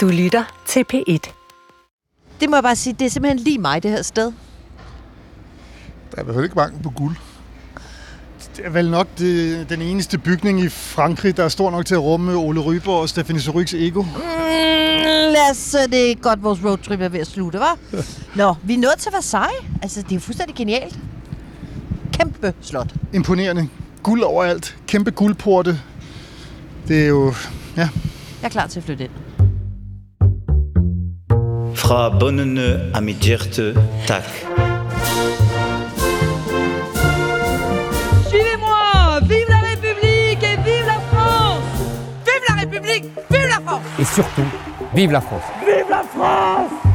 Du lytter til P1. Det må jeg bare sige, det er simpelthen lige mig, det her sted. Der er i hvert fald ikke mangel på guld. Det er vel nok det, den eneste bygning i Frankrig, der er stor nok til at rumme Ole Ryborg og Stephanie Suryks ego. Mm, lad os, øh, det er godt, vores roadtrip er ved at slutte, var? Nå, vi er nået til Versailles. Altså, det er jo fuldstændig genialt. Kæmpe slot. Imponerende. Guld overalt. Kæmpe guldporte. Det er jo... Ja. Jeg er klar til at flytte ind. Fra bundene af mit hjerte, tak. Suivez-moi Vive la République et vive la France. Vive la République Vive la France. Et surtout, vive la France. Vive la France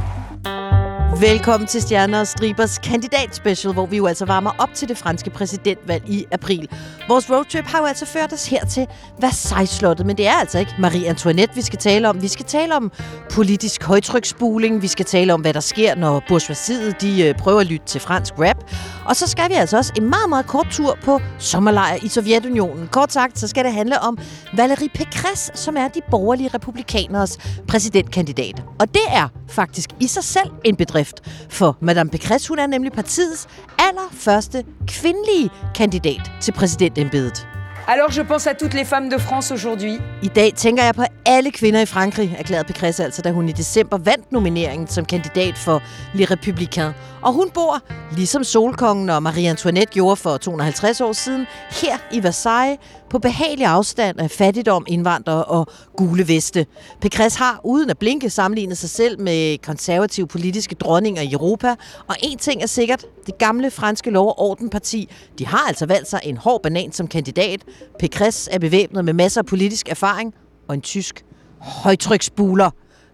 Velkommen til Stjerner og Stribers kandidatspecial, hvor vi jo altså varmer op til det franske præsidentvalg i april. Vores roadtrip har jo altså ført os her til Versailles-slottet, men det er altså ikke Marie Antoinette, vi skal tale om. Vi skal tale om politisk højtryksspuling, vi skal tale om, hvad der sker, når bourgeoisiet de øh, prøver at lytte til fransk rap. Og så skal vi altså også en meget, meget kort tur på sommerlejr i Sovjetunionen. Kort sagt, så skal det handle om Valérie Pécresse, som er de borgerlige republikaneres præsidentkandidat. Og det er faktisk i sig selv en bedrift, for Madame Pécresse, hun er nemlig partiets allerførste kvindelige kandidat til præsidentembedet. Alors je pense à toutes les femmes de France aujourd'hui. I dag tænker jeg på alle kvinder i Frankrig, erklærede Pécresse altså, da hun i december vandt nomineringen som kandidat for Les Républicains. Og hun bor, ligesom Solkongen og Marie Antoinette gjorde for 250 år siden, her i Versailles, på behagelig afstand af fattigdom, indvandrere og gule veste. Pécresse har, uden at blinke, sammenlignet sig selv med konservative politiske dronninger i Europa. Og en ting er sikkert, det gamle franske lov- og ordenparti, de har altså valgt sig en hård banan som kandidat. Pécresse er bevæbnet med masser af politisk erfaring og en tysk højtryksbuler.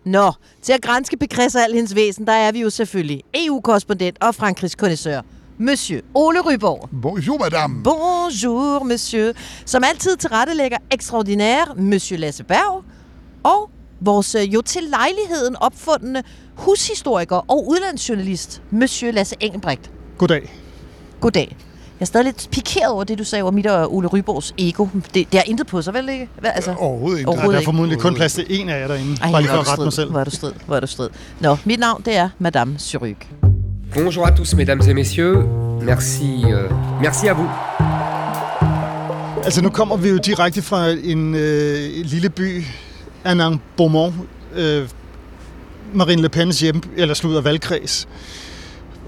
Nå, til at grænske Pécresse og al hendes væsen, der er vi jo selvfølgelig EU-korrespondent og Frankrigs kondisseur. Monsieur Ole Ryborg. Bonjour, madame. Bonjour, monsieur. Som altid tilrettelægger ekstraordinær Monsieur Lasse Berg. Og vores øh, jo til lejligheden opfundne hushistoriker og udlandsjournalist, Monsieur Lasse Engelbrecht. Goddag. Goddag. Jeg er stadig lidt pikeret over det, du sagde over mit og Ole Ryborgs ego. Det, det er intet på sig, vel ikke? Hvad, altså, Overhovedet ikke. Der er formodentlig kun plads til en af jer derinde. Ej, Bare lige for at rette mig selv. Hvor er du strid. Hvor er du strid. Nå, mit navn, det er Madame Suryk. Bonjour à tous, mesdames et messieurs. Merci, euh, merci à vous. Altså, nu kommer vi jo direkte fra en øh, lille by, Anang Beaumont, øh, Marine Le Pens hjem, eller sludder valgkreds,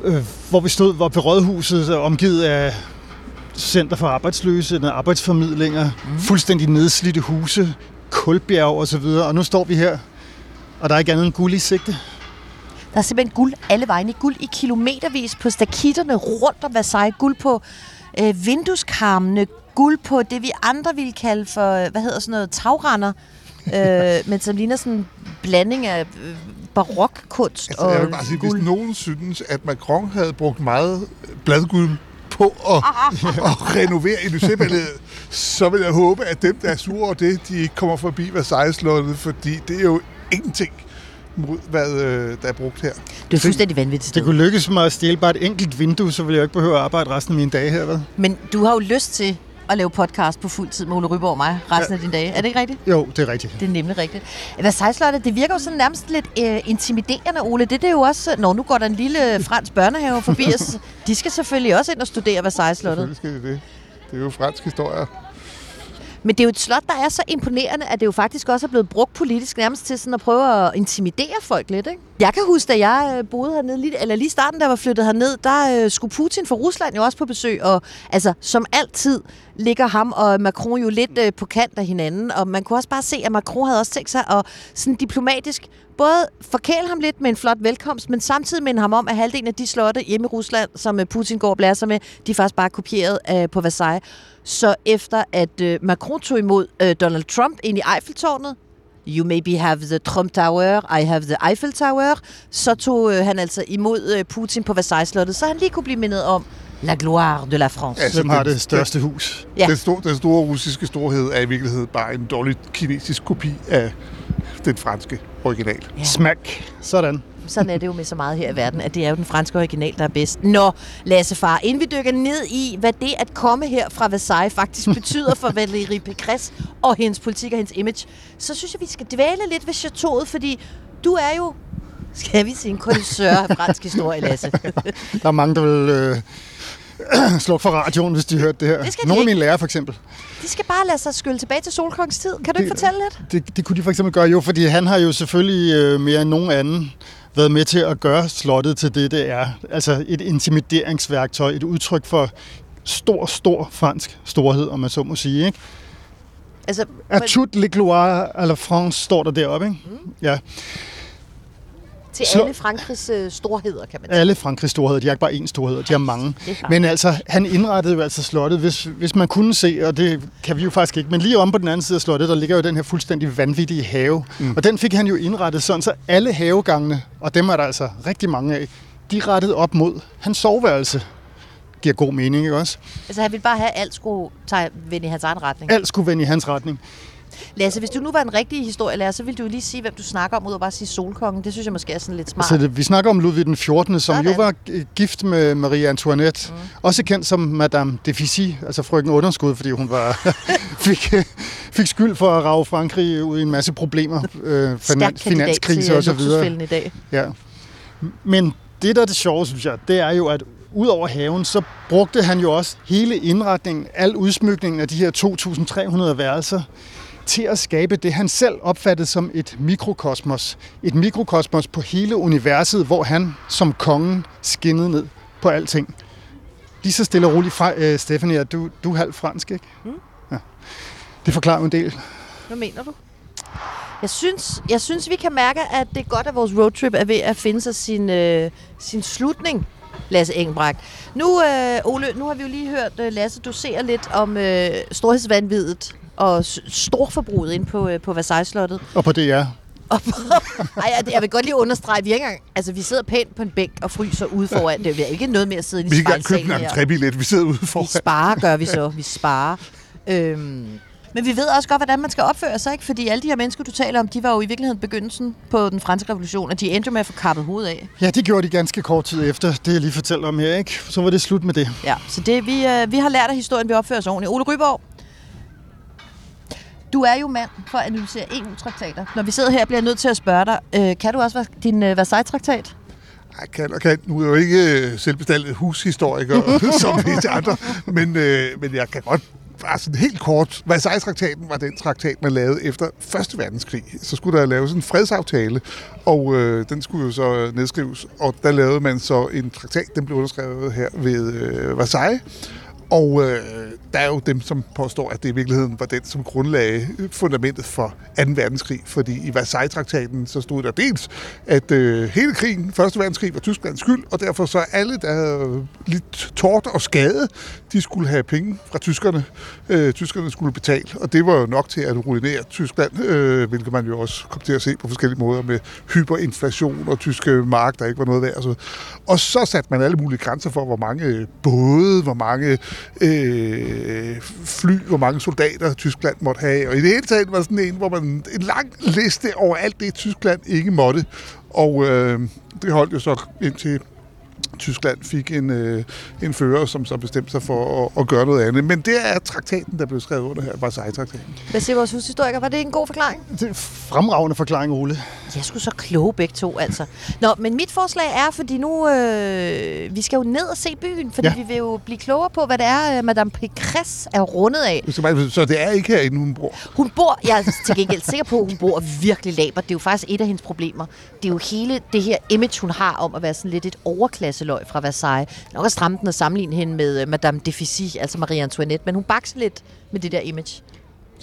øh, hvor vi stod hvor ved rådhuset, omgivet af Center for Arbejdsløse, arbejdsformidlinger, mm. fuldstændig nedslidte huse, kulbjerg og så videre, og nu står vi her, og der er ikke andet end guld i sigte. Der er simpelthen guld alle vegne. Guld i kilometervis på stakitterne rundt om Versailles. Guld på øh, vindueskarmene. Guld på det, vi andre ville kalde for, øh, hvad hedder sådan noget, tagrender. øh, men som ligner sådan en blanding af øh, barokkunst Altså, og jeg vil bare sige, guld. hvis nogen synes, at Macron havde brugt meget bladguld på at, at renovere Élysée-palæet, så vil jeg håbe, at dem, der er sure over det, de ikke kommer forbi Versailles-slottet, fordi det er jo ingenting mod, hvad øh, der er brugt her. Det er fuldstændig vanvittigt Det sted. kunne lykkes mig at stjæle bare et enkelt vindue, så ville jeg ikke behøve at arbejde resten af mine dage her, vel? Men du har jo lyst til at lave podcast på fuld tid med Ole Ryborg og mig resten Ja. af dine dage. Er det ikke rigtigt? Jo, det er rigtigt. Det er nemlig rigtigt. Versailles-slottet, det virker jo sådan nærmest lidt øh, intimiderende, Ole. Det, det er jo også... Når nu går der en lille fransk børnehave forbi os. De skal selvfølgelig også ind og studere Versailles-slottet. Selvfølgelig skal det det. Det er jo fransk historie. Men det er jo et slot, der er så imponerende, at det jo faktisk også er blevet brugt politisk nærmest til sådan at prøve at intimidere folk lidt, ikke? Jeg kan huske, da jeg øh, boede hernede, lige, eller lige starten, da jeg var flyttet herned, der øh, skulle Putin fra Rusland jo også på besøg, og altså, som altid ligger ham og Macron jo lidt øh, på kant af hinanden, og man kunne også bare se, at Macron havde også tænkt sig at sådan diplomatisk både forkæle ham lidt med en flot velkomst, men samtidig minde ham om, at halvdelen af de slotte hjemme i Rusland, som øh, Putin går og blæser sig med, de er faktisk bare kopieret øh, på Versailles. Så efter at øh, Macron tog imod øh, Donald Trump ind i Eiffeltårnet, You maybe have the Trump Tower, I have the Eiffel Tower. Så tog øh, han altså imod øh, Putin på Versailles-slottet, så han lige kunne blive mindet om La gloire de la France. Altså, Hvem har det største hus? Ja. Den, store, den store russiske storhed er i virkeligheden bare en dårlig kinesisk kopi af den franske original. Ja. Smack. Sådan. Sådan er det jo med så meget her i verden, at det er jo den franske original, der er bedst. Nå, Lasse far, inden vi dykker ned i, hvad det at komme her fra Versailles faktisk betyder for Valérie Pécresse og hendes politik og hendes image, så synes jeg, vi skal dvæle lidt ved chateauet, fordi du er jo, skal vi sige, en kondensør af fransk historie, Lasse. Der er mange, der vil øh, slukke for radioen, hvis de hørte det her. Det skal Nogle af ikke. mine lærere for eksempel. De skal bare lade sig skylle tilbage til solkongens tid. Kan du ikke Det- fortælle lidt? Det, det kunne de for eksempel gøre jo, fordi han har jo selvfølgelig øh, mere end nogen anden været med til at gøre slottet til det, det er. Altså et intimideringsværktøj, et udtryk for stor, stor fransk storhed, om man så må sige. Ikke? Altså, A toute les gloires à la France står der deroppe. Ikke? Mm. Ja, til slå- alle Frankrigs øh, storheder, kan man sige. alle Frankrigs storheder, de er ikke bare én storhed, de er mange. Er. Men altså, han indrettede jo altså slottet, hvis, hvis man kunne se, og det kan vi jo faktisk ikke, men lige om på den anden side af slottet, der ligger jo den her fuldstændig vanvittige have. Mm. Og den fik han jo indrettet sådan, så alle havegangene, og dem er der altså rigtig mange af, de er rettet op mod hans soveværelse. Giver god mening, ikke også? Altså, han ville bare have, at alt skulle tage vende i hans egen retning. Alt skulle vende i hans retning. Lasse, hvis du nu var en rigtig historielærer, så ville du jo lige sige, hvem du snakker om, ud og bare sige solkongen. Det synes jeg måske er sådan lidt smart. Altså, vi snakker om Ludvig den 14., som Sådan. jo var øh, gift med Marie Antoinette. Mm. Også kendt som Madame Deficy, altså frøken underskud, fordi hun var fik, øh, fik skyld for at rave Frankrig ud i en masse problemer. Øh, finan, kandidat finanskrise og så øh, videre. i dag. Ja. Men det, der er det sjove, synes jeg, det er jo, at ud over haven, så brugte han jo også hele indretningen, al udsmykningen af de her 2.300 værelser, til at skabe det, han selv opfattede som et mikrokosmos. Et mikrokosmos på hele universet, hvor han som kongen skinnede ned på alting. Lige så stille og roligt fra, øh, Stephanie, at du, du er halv fransk, ikke? Mm. Ja. Det forklarer jo en del. Hvad mener du? Jeg synes, jeg synes, vi kan mærke, at det er godt, at vores roadtrip er ved at finde sig sin, øh, sin slutning, Lasse Engelbrecht. Nu, øh, Ole, nu har vi jo lige hørt øh, Lasse dosere lidt om øh, storhedsvandvidet og storforbruget ind på, øh, på Versailles-slottet. Og på det er. Og, ej, jeg, vil godt lige understrege, vi, er ikke engang, altså, vi sidder pænt på en bænk og fryser ude foran det. Vi er ikke noget med at sidde i Vi kan ikke købe en entrébillet, vi sidder ude Vi foran. sparer, gør vi så. Vi sparer. Øhm, men vi ved også godt, hvordan man skal opføre sig, ikke? Fordi alle de her mennesker, du taler om, de var jo i virkeligheden begyndelsen på den franske revolution, og de endte med at få kappet hovedet af. Ja, det gjorde de ganske kort tid efter, det jeg lige fortalte om her, ikke? Så var det slut med det. Ja, så det, vi, øh, vi har lært af historien, vi opfører os ordentligt. Ole Ryborg, du er jo mand for at analysere EU-traktater. Når vi sidder her, bliver jeg nødt til at spørge dig, øh, kan du også være din øh, Versailles-traktat? Jeg kan og kan. Nu er jeg jo ikke øh, selvbestaltet hushistoriker, som de andre, men, øh, men jeg kan godt bare sådan helt kort. Versailles-traktaten var den traktat, man lavede efter Første Verdenskrig. Så skulle der laves en fredsaftale, og øh, den skulle jo så øh, nedskrives. Og der lavede man så en traktat, den blev underskrevet her ved øh, Versailles. Og øh, der er jo dem, som påstår, at det i virkeligheden var den, som grundlagde øh, fundamentet for 2. verdenskrig. Fordi i Versailles-traktaten så stod der dels, at øh, hele krigen, Første verdenskrig, var Tysklands skyld, og derfor så alle, der havde lidt tort og skade, de skulle have penge fra tyskerne. Øh, tyskerne skulle betale, og det var jo nok til at ruinere Tyskland, øh, hvilket man jo også kom til at se på forskellige måder med hyperinflation og tyske mark, der ikke var noget værd. Og så, og så satte man alle mulige grænser for, hvor mange øh, både, hvor mange øh, fly, hvor mange soldater Tyskland måtte have. Og i det hele taget var sådan en, hvor man en lang liste over alt det, Tyskland ikke måtte. Og øh, det holdt jo så indtil Tyskland fik en, øh, en fører, som så bestemte sig for at, at gøre noget andet. Men det er traktaten, der blev skrevet under her, Versailles-traktaten. Hvad siger vores hushistoriker? Var det en god forklaring? Det er fremragende forklaring, Ole. Jeg skulle så kloge begge to, altså. Nå, men mit forslag er, fordi nu... Øh, vi skal jo ned og se byen, fordi ja. Vi vil jo blive klogere på, hvad det er, øh, Madame Pécresse er rundet af. Så man- Så det er ikke herinde, hun bor. Hun bor, jeg er til gengæld sikker på, at hun bor virkelig laber. Det er jo faktisk et af hendes problemer. Det er jo hele det her image, hun har om at være sådan lidt et overklasseløg fra Versailles. Nok at stramme den og sammenligne hende med øh, Madame Deficy, altså Marie Antoinette, men hun bakser lidt med det der image.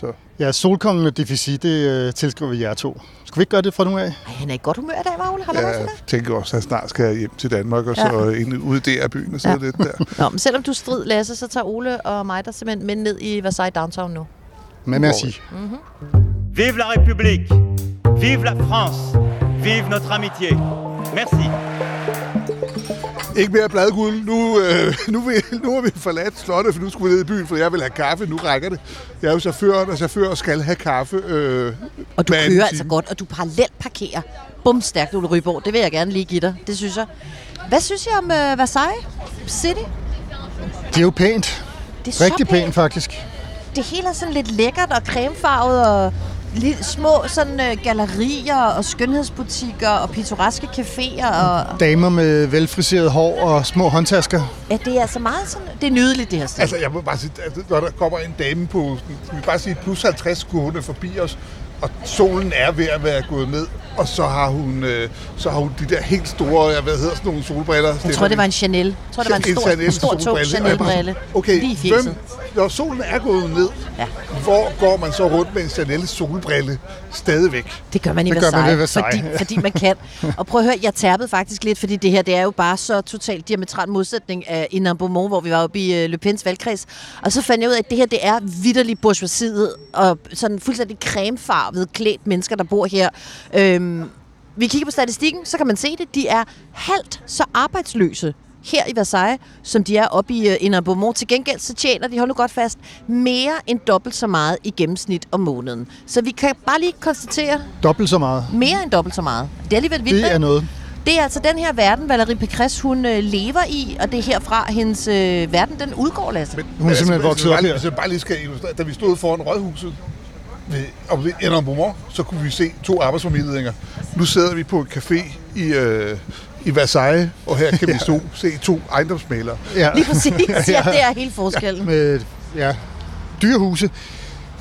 Så. Ja, solkongen og deficit, det øh, tilskriver vi jer to. Skal vi ikke gøre det fra nu af? Ej, han er i godt humør i dag, var Ole? Har. Jeg tænker også, at jeg snart skal hjem til Danmark, og Ja. så ind ud i DR-byen og sidde Ja. lidt der. Nå, men selvom du strid, Lasse, så tager Ole og mig der simpelthen med ned i Versailles Downtown nu. Med merci. Vive la République Vive la France Vive notre amitié Merci Ikke mere bladguld. Nu, øh, nu, vil, nu har vi forladt slottet, for nu skulle vi ned i byen, for jeg vil have kaffe. Nu rækker det. Jeg er jo chaufføren, og chauffør skal have kaffe. Øh, Og du kører altså godt, og du parallelt parkerer. Bum, stærkt, Ole Ryborg. Det vil jeg gerne lige give dig. Det synes jeg. Hvad synes I om øh, Versailles City? Det er jo pænt. Det er Rigtig pænt, faktisk. Det hele er sådan lidt lækkert og cremefarvet og lidt små sådan øh, gallerier og skønhedsbutikker og pittoreske caféer og Damer med velfriseret hår og små håndtasker. ja, det er altså meget sådan, det er nydeligt det her sted. Altså, jeg må bare sige, at når der kommer en dame på, vi bare sige, plus 50 kurve forbi os, og solen er ved at være gået ned, og så har hun, øh, så har hun de der helt store, jeg hvad hedder sådan nogle solbriller. jeg tror, det var en Chanel. Jeg tror, det var en stor, en stor tung Chanel-brille. Okay, Lige hvem, når solen er gået ned, Ja. hvor går man så rundt med en Chanel solbrille stadigvæk? Det gør man i Det man Versailles, Versailles. Fordi, fordi man kan. Og prøv at høre, jeg tærpede faktisk lidt, fordi det her det er jo bare så totalt diametral modsætning af Inan Beaumont, hvor vi var oppe i uh, Le Pens valgkreds. Og så fandt jeg ud af, at det her det er vidderlig bourgeoisiet og sådan fuldstændig cremefarvet klædt mennesker, der bor her. Øhm, vi kigger på statistikken, så kan man se det. De er halvt så arbejdsløse her i Versailles, som de er oppe i uh, Inan Beaumont. Til gengæld så tjener de, hold nu godt fast, mere end dobbelt så meget i gennemsnit om måneden. Så vi kan bare lige konstatere, Dobbelt så meget. mere end dobbelt så meget. Det er alligevel vildt, Det er noget. Det er altså den her verden, Valérie Pécresse, hun øh, lever i, og det er herfra, hendes øh, verden, den udgår, Lasse. Men, Hun er simpelthen vokset op bare, her. Hvis jeg bare lige skal illustrere, da vi stod foran rådhuset ved, og ved Enner Beaumont, så kunne vi se to arbejdsformidlinger. Nu sidder vi på et café i, øh, i Versailles, og her kan vi stå, se to ejendomsmalere. Ja. Lige præcis, ja, det er helt forskellen. med ja, dyrehuse.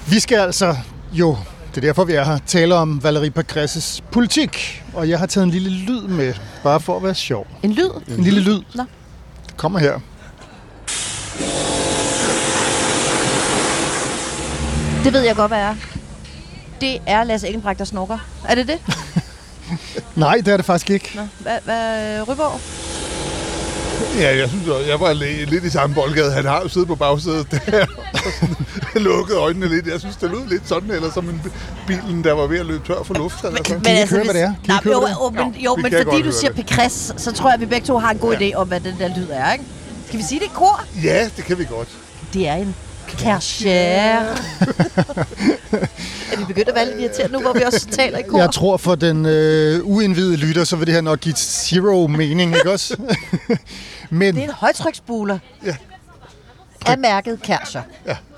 Vi skal altså jo, det er derfor, vi er her, tale om Valérie Pécresses politik. Og jeg har taget en lille lyd med, bare for at være sjov. En lyd? En lille lyd. Nå. Det kommer her. Det ved jeg godt, hvad er. Det er Lasse Ellenbræk, der snorker. Er det det? Nej, det er det faktisk ikke. Nå, hvad, hvad Ryborg? Ja, jeg synes, også, jeg var li- lidt i samme boldgade. Han har jo siddet på bagsædet der, og lukket øjnene lidt. Jeg synes, det lød lidt sådan, eller som en bilen, der var ved at løbe tør for luft. Eller sådan. I ikke høre, hvad det er? Nej, jo, det? jo, men, jo, men fordi du siger. Pécresse, så tror jeg, at vi begge to har en god idé om, hvad den der lyd er, ikke? Skal vi sige det i kor? Ja, det kan vi godt. Det er en Kercher. er vi begyndt at være lidt irriteret nu, hvor vi også taler i kor? Jeg tror, for den øh, uindvidede lytter, så vil det her nok give zero mening, ikke også? Men Det er en højtryksbuler. Ja. Af mærket Kercher.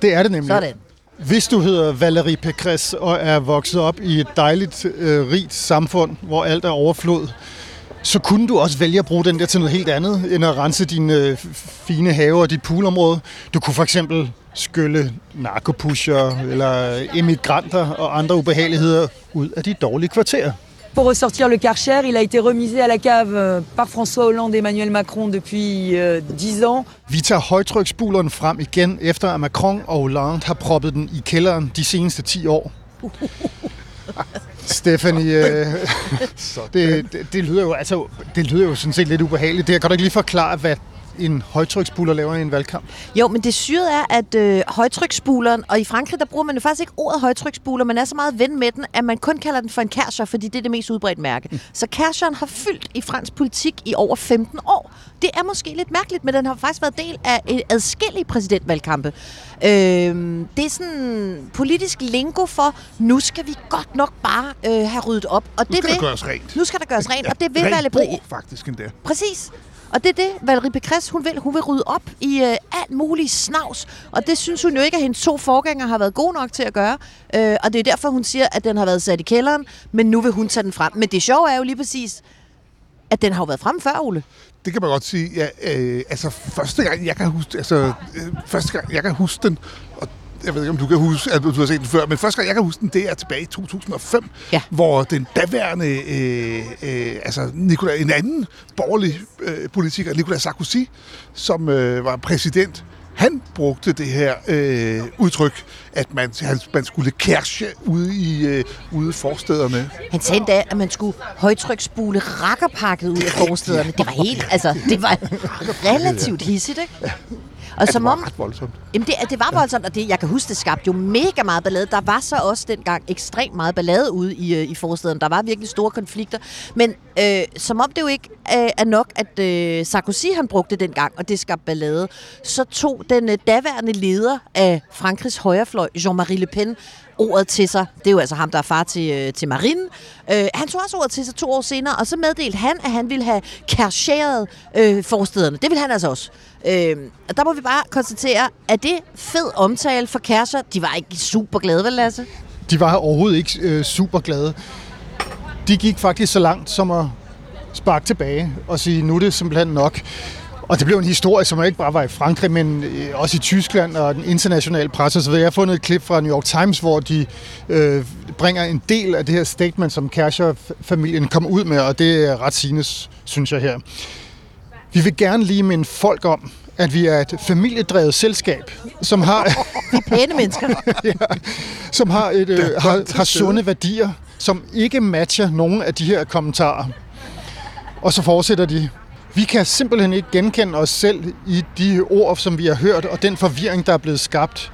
det er det nemlig. Sådan. Hvis du hedder Valérie Pécresse og er vokset op i et dejligt, øh, rigt samfund, hvor alt er overflod, så kunne du også vælge at bruge den der til noget helt andet, end at rense dine øh, fine haver og dit poolområde. Du kunne for eksempel skylle narkopusher eller emigranter og andre ubehageligheder ud af de dårlige kvarterer. Pour ressortir le Karcher, il a été remisé à la cave euh, par François Hollande et Emmanuel Macron depuis euh, 10 ans. Vi tager højtryksspuleren frem igen, efter at Macron og Hollande har proppet den i kælderen de seneste 10 år. Stephanie, øh, det, det, det, lyder jo, altså, det lyder jo sådan set lidt ubehageligt. Det her, kan du ikke lige forklare, hvad en højtrykspuler laver i en valgkamp? Jo, men det syret er, at øh, højtrykspuleren, og i Frankrig, der bruger man jo faktisk ikke ordet højtryksspuler, man er så meget ven med den, at man kun kalder den for en Kercher, fordi det er det mest udbredte mærke. Mm. Så Kercheren har fyldt i fransk politik i over 15 år. Det er måske lidt mærkeligt, men den har faktisk været del af et adskillige præsidentvalgkampe. Øh, det er sådan politisk lingo for, nu skal vi godt nok bare øh, have ryddet op. Og Nu det skal vil, der gøres rent. Nu skal der gøres rent, og det vil være bord, faktisk endda. Præcis. Og det er det, Valerie Pécresse, hun vil. Hun vil rydde op i øh, alt muligt snavs. Og det synes hun jo ikke, at hendes to forgængere har været gode nok til at gøre. Øh, og det er derfor, hun siger, at den har været sat i kælderen, men nu vil hun tage den frem. Men det sjove er jo lige præcis, at den har jo været frem før, Ole. Det kan man godt sige. Ja, øh, altså, første gang, jeg kan huske, altså, øh, første gang, jeg kan huske den, og jeg ved ikke, om du kan huske, at du har set den før, men første gang, jeg kan huske den, det er tilbage i 2005, Ja. hvor den daværende, øh, øh, altså Nicolas, en anden borgerlig øh, politiker, Nicolas Sarkozy, som øh, var præsident, han brugte det her øh, udtryk, at man, han, man skulle kærsche ude i øh, ude forstederne. Han sagde endda, at man skulle højtryksspule rakkerpakket ud af forstederne. Det var helt, altså, det var relativt hissigt, ikke? Og det som var om, ret voldsomt. Jamen det, det var voldsomt, og det, jeg kan huske, det skabte jo mega meget ballade. Der var så også dengang ekstremt meget ballade ude i, øh, i forstaden. Der var virkelig store konflikter. Men øh, som om det jo ikke øh, er nok, at øh, Sarkozy han brugte det dengang, og det skabte ballade, så tog den øh, daværende leder af Frankrigs højrefløj, Jean-Marie Le Pen, ordet til sig. Det er jo altså ham, der er far til, øh, til Marine. Øh, han tog også ordet til sig to år senere, og så meddelte han, at han ville have kærcheret øh, forstederne. Det vil han altså også. Øh, og der må vi bare konstatere, at det fed omtale for Kærser, De var ikke super glade, vel Lasse? De var overhovedet ikke øh, super glade. De gik faktisk så langt som at sparke tilbage og sige, nu er det simpelthen nok. Og det blev en historie, som ikke bare var i Frankrig, men øh, også i Tyskland og den internationale presse osv. Jeg har fundet et klip fra New York Times, hvor de øh, bringer en del af det her statement, som Kershaw-familien kom ud med, og det er ret sigende, synes jeg her. Vi vil gerne lige minde folk om, at vi er et familiedrevet selskab, som har, De pæne mennesker. som har, et, øh, har, har stede. sunde værdier, som ikke matcher nogen af de her kommentarer. Og så fortsætter de. Vi kan simpelthen ikke genkende os selv i de ord, som vi har hørt, og den forvirring, der er blevet skabt.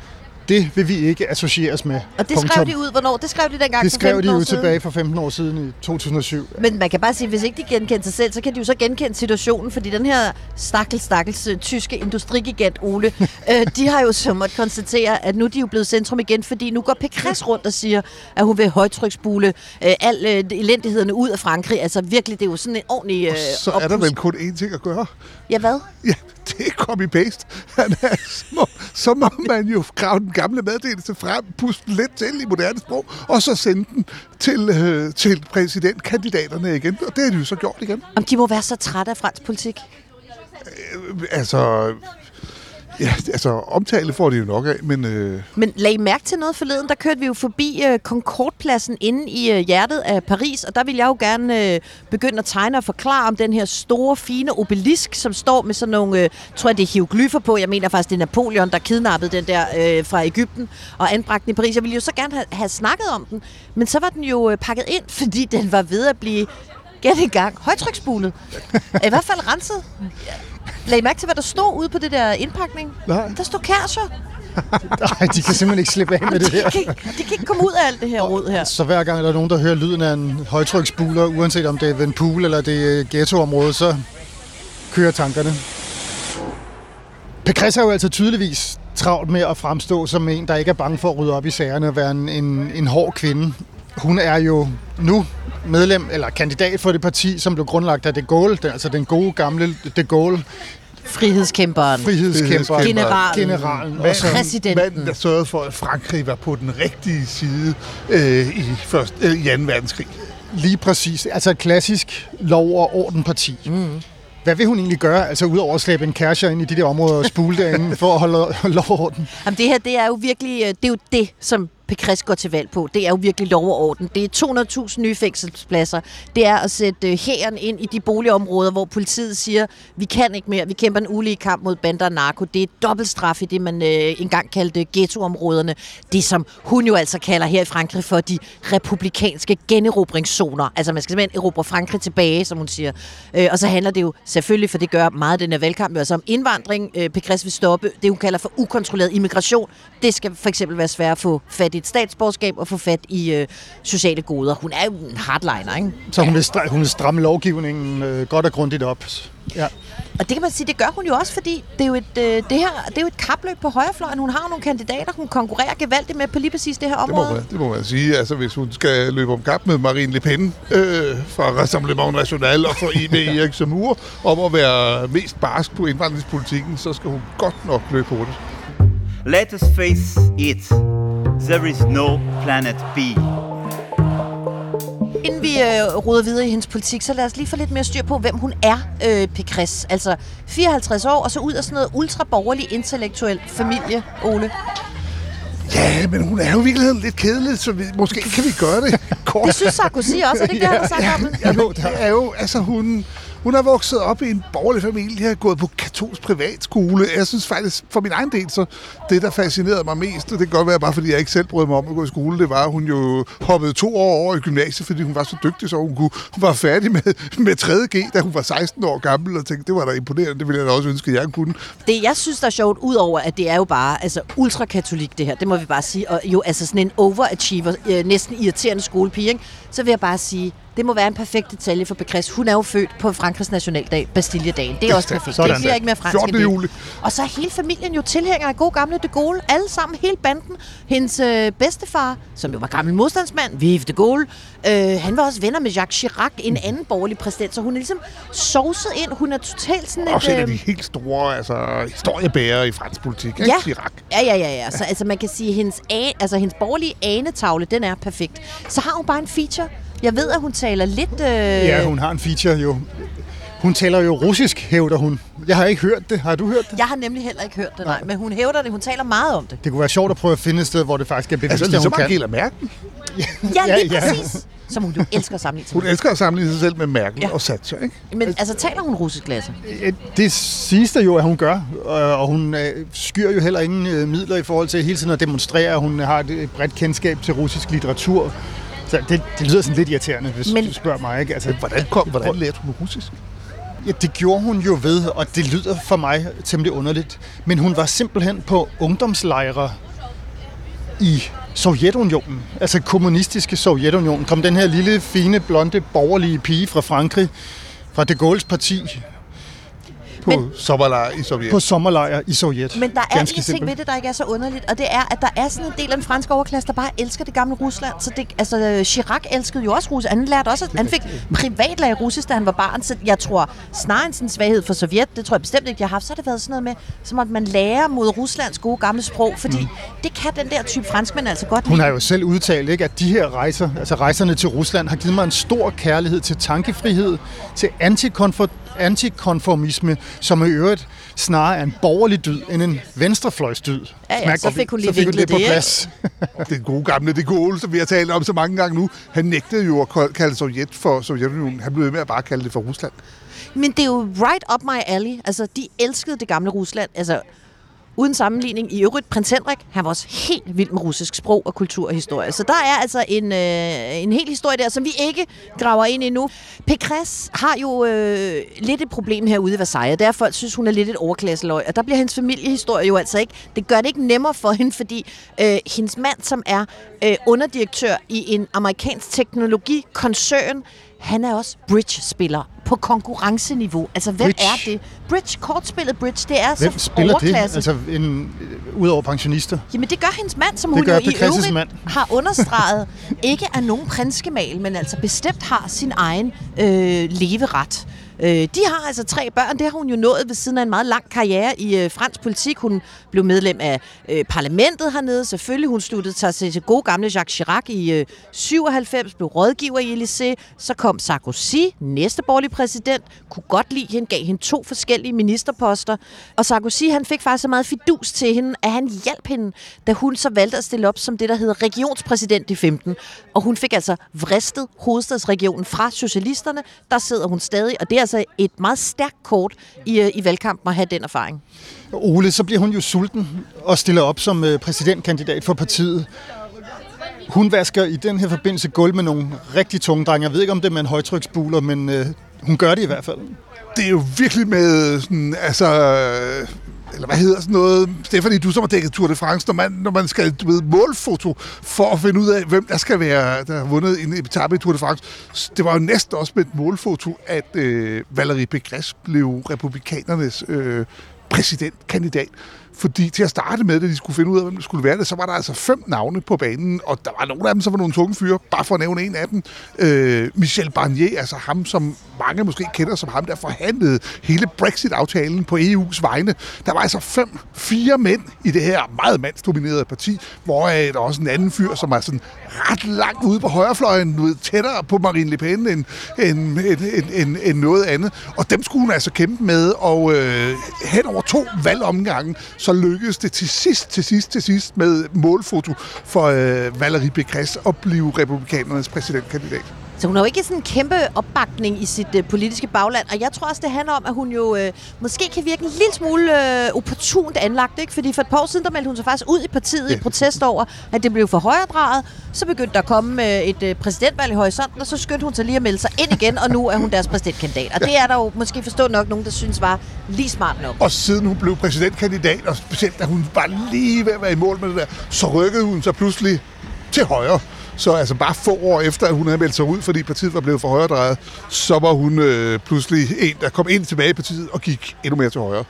Det vil vi ikke associeres med. Og det skrev de ud, hvornår? Det skrev de dengang Det for skrev 15 de siden. tilbage for 15 år siden i 2007. Men man kan bare sige, at hvis ikke de genkender sig selv, så kan de jo så genkende situationen, fordi den her stakkels, stakkels øh, tyske industrigigant Ole, øh, de har jo så måtte konstatere, at nu er de jo blevet centrum igen, fordi nu går Pécresse rundt og siger, at hun vil højtryksspule øh, al øh, elendighederne ud af Frankrig. Altså virkelig, det er jo sådan en ordentlig øh, Så er der vel kun én ting at gøre. Ja, hvad? Ja, det er copy-paste. Han er, så, må, så må man jo grave den gamle meddelelse frem, puste den lidt til i moderne sprog, og så sende den til, øh, til præsidentkandidaterne igen. Og det har de jo så gjort igen. Om de må være så trætte af fransk politik. Altså, ja, altså omtale får de jo nok af, men øh, Men lag I mærke til noget forleden? Der kørte vi jo forbi øh, Concordepladsen inde i øh, hjertet af Paris, og der vil jeg jo gerne øh, begynde at tegne og forklare om den her store, fine obelisk, som står med sådan nogle, øh, tror jeg det er hieroglyffer på. Jeg mener faktisk, det er Napoleon, der kidnappede den der øh, fra Ægypten og anbragte den i Paris. Jeg ville jo så gerne have, have snakket om den, men så var den jo øh, pakket ind, fordi den var ved at blive gæt i gang højtryksbulet. I hvert fald renset. Lag I mærke til, hvad der stod ude på det der indpakning? Nej. Der stod Kærscher. Nej, de kan simpelthen ikke slippe af med det De her. kan, ikke- de kan ikke komme ud af alt det her rod her. Så hver gang der er nogen, der hører lyden af en højtryksbuler, uanset om det er ved en pool eller det er ghettoområde, så kører tankerne. Pécresse er jo altså tydeligvis travlt med at fremstå som en, der ikke er bange for at rydde op i sagerne og være en, en, en hård kvinde. Hun er jo nu medlem eller kandidat for det parti, som blev grundlagt af de Gaulle, altså den gode gamle de Gaulle, Frihedskæmperen. frihedskæmper, Generalen. generalen. mand, Og så, Præsidenten. manden, der sørgede for, at Frankrig var på den rigtige side øh, i, først, øh, i 2. verdenskrig. Lige præcis. Altså et klassisk lov- og ordenparti. Mm. Hvad vil hun egentlig gøre, altså udover at slæbe en kærcher ind i de der områder og spule derinde for at holde lov og orden? Jamen, det her, det er jo virkelig, øh, det er jo det, som Pécresse går til valg på. Det er jo virkelig lov og orden. Det er 200.000 nye fængselspladser. Det er at sætte øh, hæren ind i de boligområder, hvor politiet siger, vi kan ikke mere. Vi kæmper en ulige kamp mod bander og narko. Det er dobbelt straf i det, man øh, engang kaldte ghettoområderne. Det, som hun jo altså kalder her i Frankrig for de republikanske generobringszoner. Altså, man skal simpelthen erobre Frankrig tilbage, som hun siger. Øh, og så handler det jo selvfølgelig, for det gør meget den her valgkamp, jo altså om indvandring. Øh, Pécresse vil stoppe det, hun kalder for ukontrolleret immigration. Det skal for eksempel være svært at få fat et statsborgerskab og få fat i øh, sociale goder. Hun er jo en hardliner, ikke? Så hun vil, stra- hun vil stramme lovgivningen øh, godt og grundigt op. Ja. Og det kan man sige, det gør hun jo også, fordi det er jo et, øh, det her, det er jo et kapløb på højrefløjen. Hun har jo nogle kandidater, hun konkurrerer gevaldigt med på lige præcis det her Det må, område. man, det må man sige. Altså, hvis hun skal løbe om kap med Marine Le Pen øh, fra Rassemblement National og for med Erik Zemmour om at være mest barsk på indvandringspolitikken, så skal hun godt nok løbe hurtigt. Let us face it. There is no planet B. Inden vi øh, ruder videre i hendes politik, så lad os lige få lidt mere styr på, hvem hun er, øh, Pécresse. Altså 54 år, og så ud af sådan noget ultraborgerlig intellektuel familie, Ole. Ja, men hun er jo i virkeligheden lidt kedelig, så vi, måske kan vi gøre det kort. Det synes Sarkozy også, er det ikke det, han har sagt om det? Ja, men det er jo, altså hun, hun har vokset op i en borgerlig familie, har gået på katolsk privatskole. Jeg synes faktisk, for min egen del, så det, der fascinerede mig mest, og det kan godt være bare, fordi jeg ikke selv brød mig om at gå i skole, det var, at hun jo hoppede to år over i gymnasiet, fordi hun var så dygtig, så hun, kunne, hun var færdig med, med 3.G, da hun var 16 år gammel, og tænkte, det var da imponerende, det ville jeg da også ønske, at jeg kunne. Det, jeg synes, der er sjovt, udover at det er jo bare altså, ultrakatolik, det her, det må vi bare sige, og jo altså sådan en overachiever, øh, næsten irriterende skolepige, ikke? så vil jeg bare sige, det må være en perfekt detalje for Becresse. Hun er jo født på Frankrigs nationaldag, Bastilledagen. Det er også perfekt. Sådan det bliver ikke mere fransk 14. end det. juli. Og så er hele familien jo tilhængere af god gamle de Gaulle. Alle sammen, hele banden. Hendes øh, bedstefar, som jo var gammel modstandsmand, Vive de Gaulle, øh, han var også venner med Jacques Chirac, en anden borgerlig præsident. Så hun er ligesom sovset ind. Hun er totalt sådan Også en et... af de Øh, helt store altså, historiebærere i fransk politik, ikke? Ja. Chirac. Ja, ja, ja, ja. Så altså, man kan sige, at hendes, altså, hendes borgerlige anetavle, den er perfekt. Så har hun bare en feature. Jeg ved, at hun taler lidt... Øh... Ja, hun har en feature jo. Hun taler jo russisk, hævder hun. Jeg har ikke hørt det. Har du hørt det? Jeg har nemlig heller ikke hørt det, nej. Men hun hævder det. Hun taler meget om det. Det kunne være sjovt at prøve at finde et sted, hvor det faktisk er bevist, Altså, at ligesom hun kan. Angela Merkel. Ja, Ja, lige ja. præcis. Som hun jo elsker at sammenligne sig Hun med. elsker at sammenligne sig selv med Merkel Ja. og Thatcher, ikke? Men altså, taler hun russisk, Lasse? Det siges der jo, at hun gør, øh, og hun øh, skyr jo heller ingen øh, midler i forhold til hele tiden at demonstrere, at hun har et bredt kendskab til russisk litteratur. Så det, det lyder sådan lidt irriterende, hvis Men- du spørger mig. Ikke? Altså, Hvordan, kom, hvordan lærte hun russisk? Ja, det gjorde hun jo ved, og det lyder for mig temmelig underligt. Men hun var simpelthen på ungdomslejre i Sovjetunionen, altså kommunistiske Sovjetunionen, kom den her lille, fine, blonde, borgerlige pige fra Frankrig, fra de Gaulle's parti, På Men- sommerlejr i Sovjet. på sommerlejr i Sovjet. Men der er Ganske en ting simpelt. ved det, der ikke er så underligt, og det er, at der er sådan en del af den franske overklasse, der bare elsker det gamle Rusland. Så det, altså, Chirac elskede jo også russisk. Han lærte også, han fik privatlærer i russisk, da han var barn. Så jeg tror, snarere end sådan en svaghed for Sovjet, det tror jeg bestemt ikke, jeg har haft, så har det været sådan noget med, som at man lærer mod Ruslands gode gamle sprog, fordi mm. det kan den der type franskmænd altså godt Hun lide. har jo selv udtalt, ikke, at de her rejser, altså rejserne til Rusland, har givet mig en stor kærlighed til tankefrihed, til antikonfor- antikonformisme, som i øvrigt snarere er en borgerlig dyd end en venstrefløjsdyd. Ja, ja, Smager så fik hun lige så fik hun det på det, ikke? plads. Den gode gamle de Gaulle, som vi har talt om så mange gange nu, han nægtede jo at kal- kalde Sovjet for Sovjetunionen. Han blev ved med at bare kalde det for Rusland. Men det er jo right up my alley. Altså, de elskede det gamle Rusland. Altså, uden sammenligning. I øvrigt, prins Henrik, han var også helt vild med russisk sprog og kultur og historie. Så der er altså en, øh, en hel historie der, som vi ikke graver ind i nu. Pekras har jo øh, lidt et problem herude i Versailles. Der folk synes hun er lidt et overklasseløg. Og der bliver hendes familiehistorie jo altså ikke... Det gør det ikke nemmere for hende, fordi øh, hendes mand, som er øh, underdirektør i en amerikansk teknologikoncern, han er også bridge-spiller på konkurrenceniveau. Altså, hvem Bridge? er det? Bridge, kortspillet bridge, det er Hvem så spiller det? overklasse. Altså, en, udover pensionister. Jamen, det gør hendes mand, som Det hun gør jo i øvrigt mand. har understreget, ikke er nogen prinskemal, men altså bestemt har sin egen øh, leveret. Øh, de har altså tre børn, det har hun jo nået ved siden af en meget lang karriere i øh, fransk politik. Hun blev medlem af øh, parlamentet hernede, selvfølgelig. Hun sluttede sig til, til gode gamle Jacques Chirac i øh, 97, blev rådgiver i Elysée. Så kom Sarkozy, næste borgerlige præsident, kunne godt lide hende, gav hende to forskellige ministerposter. Og Sarkozy, han fik faktisk så meget fidus til hende, at han hjalp hende, da hun så valgte at stille op som det, der hedder regionspræsident i 15. Og hun fik altså vristet hovedstadsregionen fra socialisterne. Der sidder hun stadig, og det er altså et meget stærkt kort i, øh, i valgkampen at have den erfaring. Ole, så bliver hun jo sulten og stiller op som øh, præsidentkandidat for partiet. Hun vasker i den her forbindelse gulv med nogle rigtig tunge drenge. Jeg ved ikke, om det er med en højtryksbuler, men øh, hun gør det i hvert fald. Det er jo virkelig med sådan, altså... Eller hvad hedder sådan noget? Stefanie, du som har dækket Tour de France, når man, når man skal du ved, målfoto for at finde ud af, hvem der skal være, der har vundet en etape i Tour de France. Det var jo næsten også med et målfoto, at øh, Valérie Pécresse blev republikanernes øh, præsidentkandidat. Fordi til at starte med, da de skulle finde ud af, hvem det skulle være det, så var der altså fem navne på banen, og der var nogle af dem, som var nogle tunge fyre, bare for at nævne en af dem. Øh, Michel Barnier, altså ham, som mange måske kender som ham, der forhandlede hele Brexit-aftalen på EU's vegne. Der var altså fem, fire mænd i det her meget mandsdominerede parti, hvor der er også en anden fyr, som er sådan ret langt ude på højrefløjen, du ved, tættere på Marine Le Pen end, end, end, end, end, end noget andet. Og dem skulle hun altså kæmpe med, og øh, hen over to valgomgange, så lykkedes det til sidst, til sidst, til sidst med målfoto for øh, Valerie Begræs at blive republikanernes præsidentkandidat. Så hun har jo ikke sådan en kæmpe opbakning i sit øh, politiske bagland, og jeg tror også, det handler om, at hun jo øh, måske kan virke en lille smule øh, opportunt anlagt, ikke? Fordi for et par år siden, der meldte hun sig faktisk ud i partiet i protest over, at det blev for højredrejet. Så begyndte der at komme øh, et øh, præsidentvalg i horisonten, og så skyndte hun sig lige at melde sig ind igen, og nu er hun deres præsidentkandidat. Og det er der jo måske forstå nok nogen, der synes var lige smart nok. Og siden hun blev præsidentkandidat, og specielt da hun var lige ved at være i mål med det der, så rykkede hun sig pludselig til højre. Så altså bare få år efter, at hun havde meldt sig ud, fordi partiet var blevet for højredrejet, så var hun øh, pludselig en, der kom ind tilbage i partiet og gik endnu mere til højre.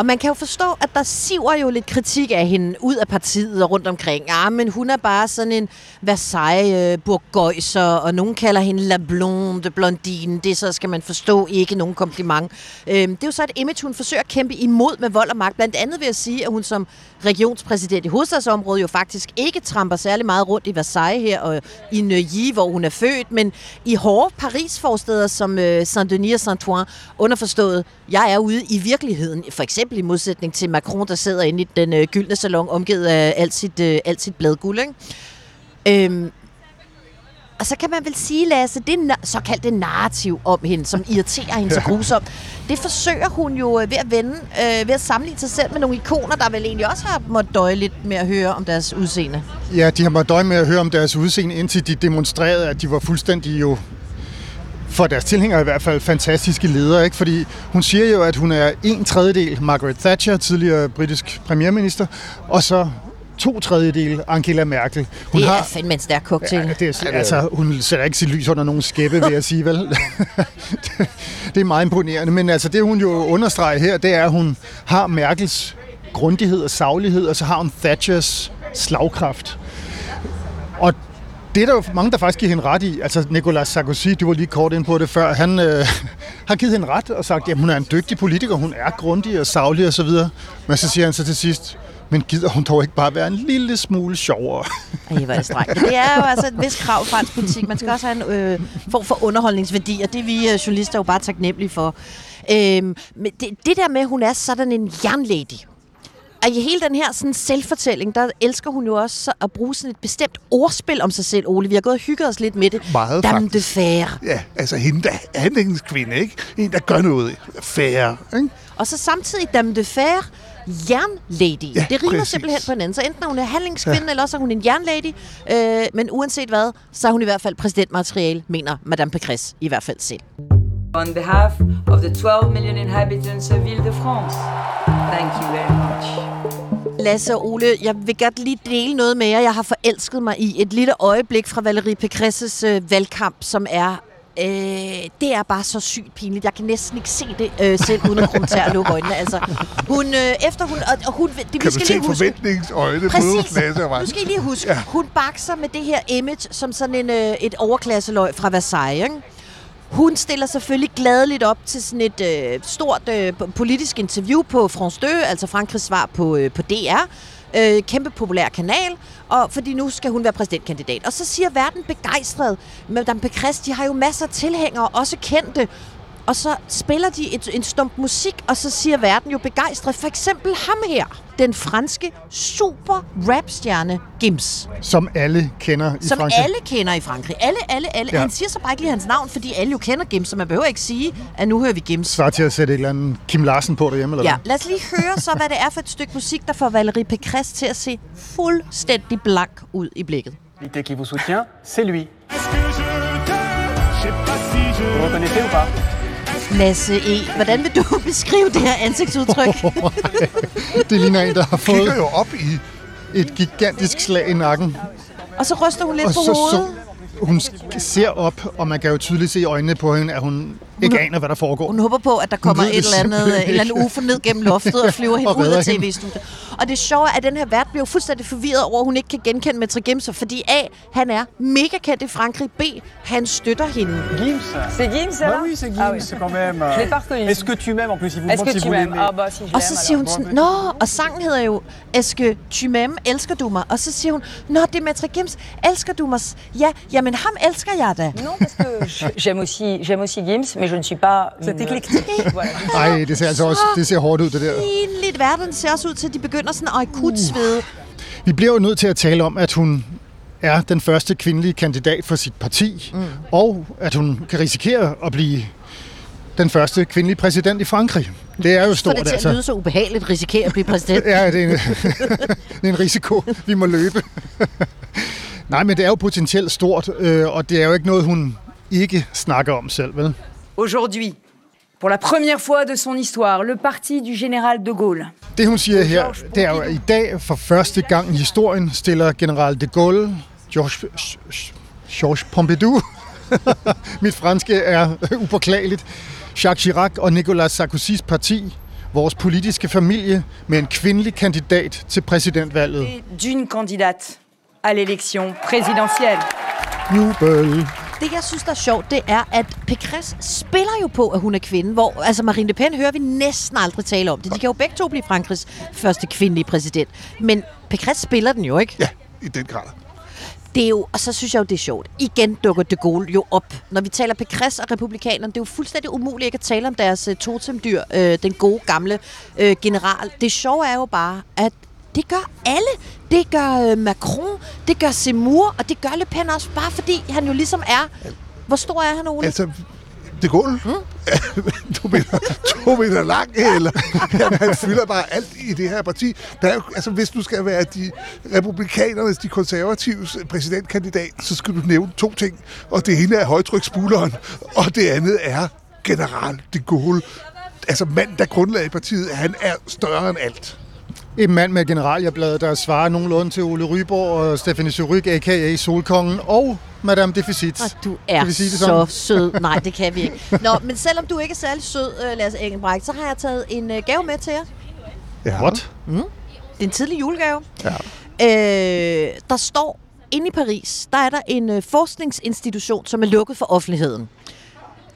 Og man kan jo forstå, at der siver jo lidt kritik af hende ud af partiet og rundt omkring. Ja, men hun er bare sådan en Versailles burgøjser, og nogen kalder hende La Blonde Blondine. Det så skal man forstå ikke nogen kompliment. Øhm, det er jo så et image, hun forsøger at kæmpe imod med vold og magt. Blandt andet ved at sige, at hun som regionspræsident i hovedstadsområdet jo faktisk ikke tramper særlig meget rundt i Versailles her og i Neuilly, hvor hun er født, men i hårde Paris-forsteder som øh, Saint-Denis og Saint-Ouen, underforstået, jeg er ude i virkeligheden, for eksempel i modsætning til Macron, der sidder inde i den øh, gyldne salon, omgivet af alt sit, øh, alt sit bladguld. Ikke? Øhm, og så kan man vel sige, Lasse, det na- såkaldte narrativ om hende, som irriterer hende så grusomt, det forsøger hun jo øh, ved at vende, øh, ved at sammenligne sig selv med nogle ikoner, der vel egentlig også har måttet døje lidt med at høre om deres udseende. Ja, de har måttet døje med at høre om deres udseende, indtil de demonstrerede, at de var fuldstændig jo for deres tilhængere i hvert fald fantastiske ledere, ikke? fordi hun siger jo, at hun er en tredjedel Margaret Thatcher, tidligere britisk premierminister, og så to tredjedel Angela Merkel. Hun det er har... fandme en stærk cocktail. Ja, det er, altså, hun sætter ikke sit lys under nogen skæppe, vil jeg sige, vel? det er meget imponerende, men altså, det hun jo understreger her, det er, at hun har Merkels grundighed og saglighed, og så har hun Thatchers slagkraft. Og det er der jo mange, der faktisk giver hende ret i. Altså Nicolas Sarkozy, du var lige kort ind på det før, han øh, har givet hende ret og sagt, at hun er en dygtig politiker, hun er grundig og savlig og så videre. Men så siger han så til sidst, men gider hun dog ikke bare være en lille smule sjovere? Ej, hvor er det strengt. Det er jo altså et vis krav fra fransk politik. Man skal også have en øh, form for underholdningsværdi, og det er vi øh, journalister jo bare taknemmelige for. Øhm, men det, det der med, at hun er sådan en jernlady, og i hele den her sådan, selvfortælling, der elsker hun jo også at bruge sådan et bestemt ordspil om sig selv, Ole. Vi har gået og hygget os lidt med det. Meget Dame de fer. Ja, altså hende, der er kvinde, ikke? En, der gør noget færre, ikke? Og så samtidig Dame de fer, jernlady. Ja, det rimer præcis. simpelthen på hinanden. Så enten er hun en handlingskvinde, ja. eller også er hun en jernlady. Øh, men uanset hvad, så er hun i hvert fald præsidentmateriale, mener Madame Pécresse i hvert fald selv. On behalf of the 12 million inhabitants of Ile-de-France, thank you very much. Lasse og Ole, jeg vil godt lige dele noget med jer. Jeg har forelsket mig i et lille øjeblik fra Valérie Pécresses øh, valgkamp, som er Øh, det er bare så sygt pinligt. Jeg kan næsten ikke se det øh, selv, uden at komme til at lukke øjnene. Altså, hun, øh, efter hun, og, og hun, det, vi Kan du skal se lige huske, forventningsøjne på Præcis. Lasse og? Nu skal I lige huske, ja. hun bakser med det her image som sådan en, øh, et overklasseløg fra Versailles. Ikke? Hun stiller selvfølgelig gladeligt op til sådan et øh, stort øh, politisk interview på France 2, altså Frankrigs svar på, øh, på DR. Øh, kæmpe populær kanal, og fordi nu skal hun være præsidentkandidat. Og så siger verden begejstret, Madame Pécresse, de har jo masser af tilhængere, også kendte, og så spiller de et, en stump musik, og så siger verden jo begejstret, for eksempel ham her, den franske super rapstjerne Gims, Som alle kender i som Frankrig. alle kender i Frankrig. Alle, alle, alle. Ja. Han siger så bare ikke lige hans navn, fordi alle jo kender Gims, så man behøver ikke sige, at nu hører vi Gims. Svar til at sætte et eller andet Kim Larsen på derhjemme, eller Ja, hvad? lad os lige høre så, hvad det er for et stykke musik, der får Valérie Pécresse til at se fuldstændig blank ud i blikket. L'idée qui vous soutient, c'est lui. Vous reconnaissez ou pas Lasse E., hvordan vil du beskrive det her ansigtsudtryk? Det ligner en, der har Kigger fået jo op i... et gigantisk slag i nakken. og så ryster hun lidt Og på så, hovedet. så hun ser op, og man kan jo tydeligt se i øjnene på hende, at hun ikke aner, hvad der foregår. Hun håber på, at der kommer et eller andet, et eller andet ufo ned gennem loftet og flyver hende Og ud af tv-studiet. Og det sjove er, at den her vært bliver fuldstændig forvirret over, at hun ikke kan genkende Maitre Gimser, fordi A, han er mega kendt i Frankrig, B, han støtter hende. Gims C'est Gims, ça Bah oui, c'est Gims, Ah c'est quand même... Je l'ai pas reconnu. Est-ce que tu m'aimes en plus Il vous Est-ce que si tu m'aimes. Ah bah si, Og så siger hun sådan, Nå, og sangen hedder jo, tu m'aimes, elsker du mig? Og så siger hun, Nå, det er Maitre Gims, elsker du mig? Ja, jamen ham elsker jeg da. Non, parce que j'aime aussi, j'aime aussi Gims, mais je ne suis pas... C'est éclectique. voilà. Ej, det ser altså også det ser hårdt ud, det der. Pinligt. Verden ser også ud til, at de begynder sådan at akut svede. Vi bliver jo nødt til at tale om, at hun er den første kvindelige kandidat for sit parti, mm. og at hun kan risikere at blive den første kvindelige præsident i Frankrig. Det er jo For stort, det til at lyde så ubehageligt, risikere at blive præsident. Ja, det er, en, det er en risiko, vi må løbe. Nej, men det er jo potentielt stort, øh, og det er jo ikke noget, hun ikke snakker om selv, vel? Aujourd'hui, pour la première fois de son histoire, le parti du général de Gaulle Det hun siger her, det er jo, at i dag for første gang i historien stiller general de Gaulle, Georges, Georges Pompidou, mit franske er upåklageligt, Jacques Chirac og Nicolas Sarkozys parti, vores politiske familie, med en kvindelig kandidat til præsidentvalget. d'une à l'élection présidentielle. Jubel! Det, jeg synes, der er sjovt, det er, at Pécresse spiller jo på, at hun er kvinde, hvor altså Marine Le Pen hører vi næsten aldrig tale om det. De kan jo begge to blive Frankrigs første kvindelige præsident. Men Pécresse spiller den jo ikke. Ja, i den grad. Det er jo, og så synes jeg jo, det er sjovt. Igen dukker de Gaulle jo op. Når vi taler Pécresse og republikanerne, det er jo fuldstændig umuligt ikke at tale om deres uh, totemdyr, øh, den gode gamle øh, general. Det sjove er jo bare, at det gør alle. Det gør øh, Macron, det gør Zemmour, og det gør Le Pen også, bare fordi han jo ligesom er... Hvor stor er han, Ole? Altså, det går. Mm? to, meter, to meter lang, eller jamen, han fylder bare alt i det her parti. Der er jo, altså, hvis du skal være de republikanernes, de konservatives præsidentkandidat, så skal du nævne to ting. Og det ene er højtryksspuleren, og det andet er general de Gaulle. Altså mand, der grundlagde partiet, han er større end alt. En mand med generalierbladet, der svarer nogenlunde til Ole Ryborg og Stephanie Suryk, a.k.a. Solkongen, og Madame Deficit. Og du er Kan vi sige det så sådan? sød. Nej, det kan vi ikke. Nå, men selvom du ikke er særlig sød, uh, Lasse Engelbrecht, så har jeg taget en uh, gave med til jer. Ja. What? Det er en tidlig julegave. Ja. Øh, der står inde i Paris, der er der en øh, forskningsinstitution, som er lukket for offentligheden.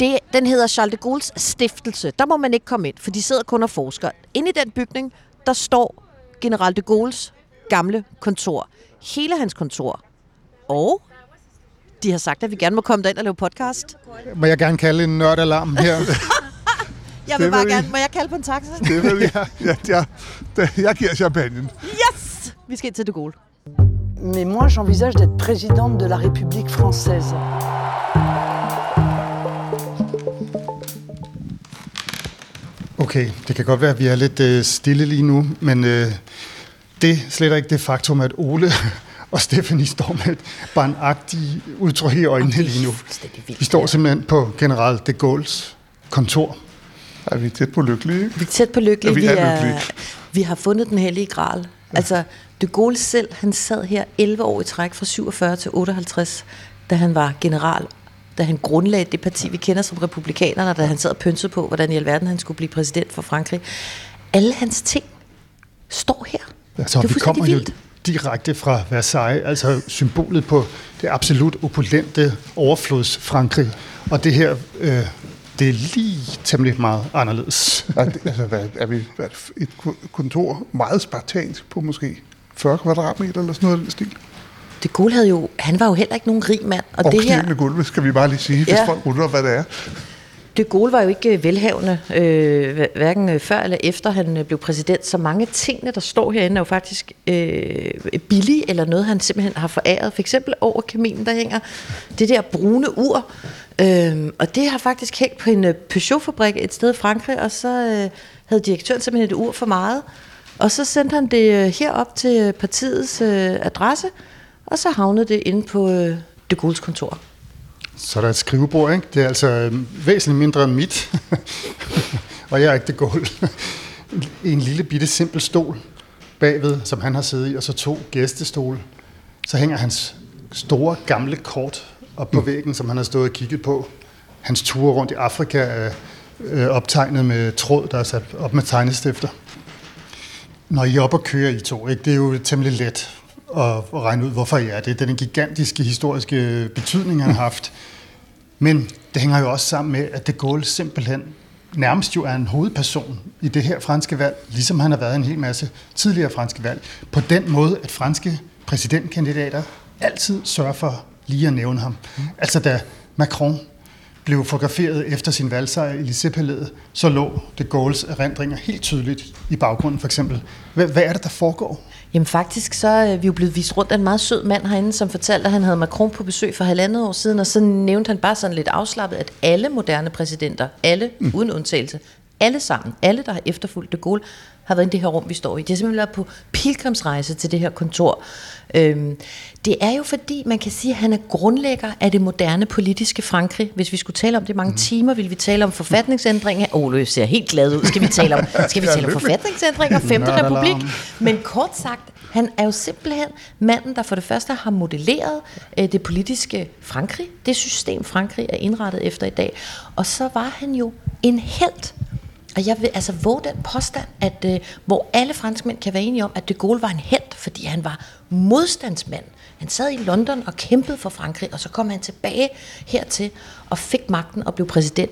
Det, den hedder Charles de Gaulle's stiftelse. Der må man ikke komme ind, for de sidder kun og forsker. Inde i den bygning, der står general de Gaulle's gamle kontor. Hele hans kontor. Og de har sagt, at vi gerne må komme derind og lave podcast. Må jeg gerne kalde en nørdalarm her? Jeg vil Det bare vil vi. gerne... Må jeg kalde på en taxa? Det vil jeg. Ja, ja, ja, jeg giver champagne. Yes! Vi skal ind til de Gaulle. Mais moi, j'envisage d'être présidente de la République française. Okay, det kan godt være, at vi er lidt øh, stille lige nu, men øh, det sletter ikke det faktum, at Ole og Stephanie står med et barnagtigt udtryk i øjnene lige nu. Vi står simpelthen på general de Gaulle's kontor. Er vi tæt på lykkelige? Vi er tæt på lykkelig. Ja, vi vi, er er, lykkelige. vi har fundet den hellige gral. Ja. Altså, de Gaulle selv, han sad her 11 år i træk fra 47 til 58, da han var general. Da han grundlagde det parti, vi kender som republikanerne, da han sad og pynsede på, hvordan i alverden han skulle blive præsident for Frankrig. Alle hans ting står her. Altså, det er vi kommer fuldstændig jo vildt. direkte fra Versailles, altså symbolet på det absolut opulente overflods Frankrig. Og det her, øh, det er lige temmelig meget anderledes. Er, det, altså, hvad, er vi hvad, et ko- kontor meget spartansk på måske 40 kvadratmeter eller sådan noget i den stil? De Gaulle havde jo, han var jo heller ikke nogen rig mand. Og, Og det her, gulve, skal vi bare lige sige, hvis Ja. folk undrer, hvad det er. De Gaulle var jo ikke øh, velhavende, øh, hver- hverken øh, før eller efter han øh, blev præsident. Så mange af tingene, der står herinde, er jo faktisk øh, billige, eller noget, han simpelthen har foræret. For eksempel over kaminen, der hænger det der brune ur. Øh, og det har faktisk hængt på en øh, Peugeot-fabrik et sted i Frankrig, og så øh, havde direktøren simpelthen et ur for meget. Og så sendte han det øh, herop til øh, partiets øh, adresse, og så havnede det inde på øh, de Gaulle's kontor. Så er der et skrivebord, ikke? Det er altså øh, væsentligt mindre end mit. og jeg er ikke det Gaulle. en lille bitte simpel stol bagved, som han har siddet i, og så to gæstestole. Så hænger hans store gamle kort op på væggen, som han har stået og kigget på. Hans ture rundt i Afrika er øh, optegnet med tråd, der er sat op med tegnestifter. Når I er oppe og kører I to, ikke? det er jo temmelig let at, regne ud, hvorfor I er det. Det er den gigantiske historiske betydning, han har haft. Men det hænger jo også sammen med, at de Gaulle simpelthen nærmest jo er en hovedperson i det her franske valg, ligesom han har været en hel masse tidligere franske valg, på den måde, at franske præsidentkandidater altid sørger for lige at nævne ham. Altså da Macron blev fotograferet efter sin valgsejr i Élysée-palæet, så lå de Gaulles erindringer helt tydeligt i baggrunden for eksempel. Hvad, hvad er det, der foregår? Jamen faktisk så er vi jo blevet vist rundt af en meget sød mand herinde, som fortalte, at han havde Macron på besøg for halvandet år siden, og så nævnte han bare sådan lidt afslappet, at alle moderne præsidenter, alle mm. uden undtagelse, alle sammen, alle der har efterfulgt de Gaulle, har været i det her rum, vi står i. Det har simpelthen været på pilgrimsrejse til det her kontor. Øhm, det er jo fordi, man kan sige, at han er grundlægger af det moderne politiske Frankrig. Hvis vi skulle tale om det mange mm. timer, ville vi tale om forfatningsændringer. Åh, oh, ser helt glad ud. Skal vi tale om, skal vi tale om forfatningsændringer? Femte republik? Men kort sagt, han er jo simpelthen manden, der for det første har modelleret øh, det politiske Frankrig, det system Frankrig er indrettet efter i dag. Og så var han jo en held og jeg vil altså våge den påstand, at øh, hvor alle franskmænd kan være enige om, at de Gaulle var en held, fordi han var modstandsmand. Han sad i London og kæmpede for Frankrig, og så kom han tilbage hertil og fik magten og blev præsident.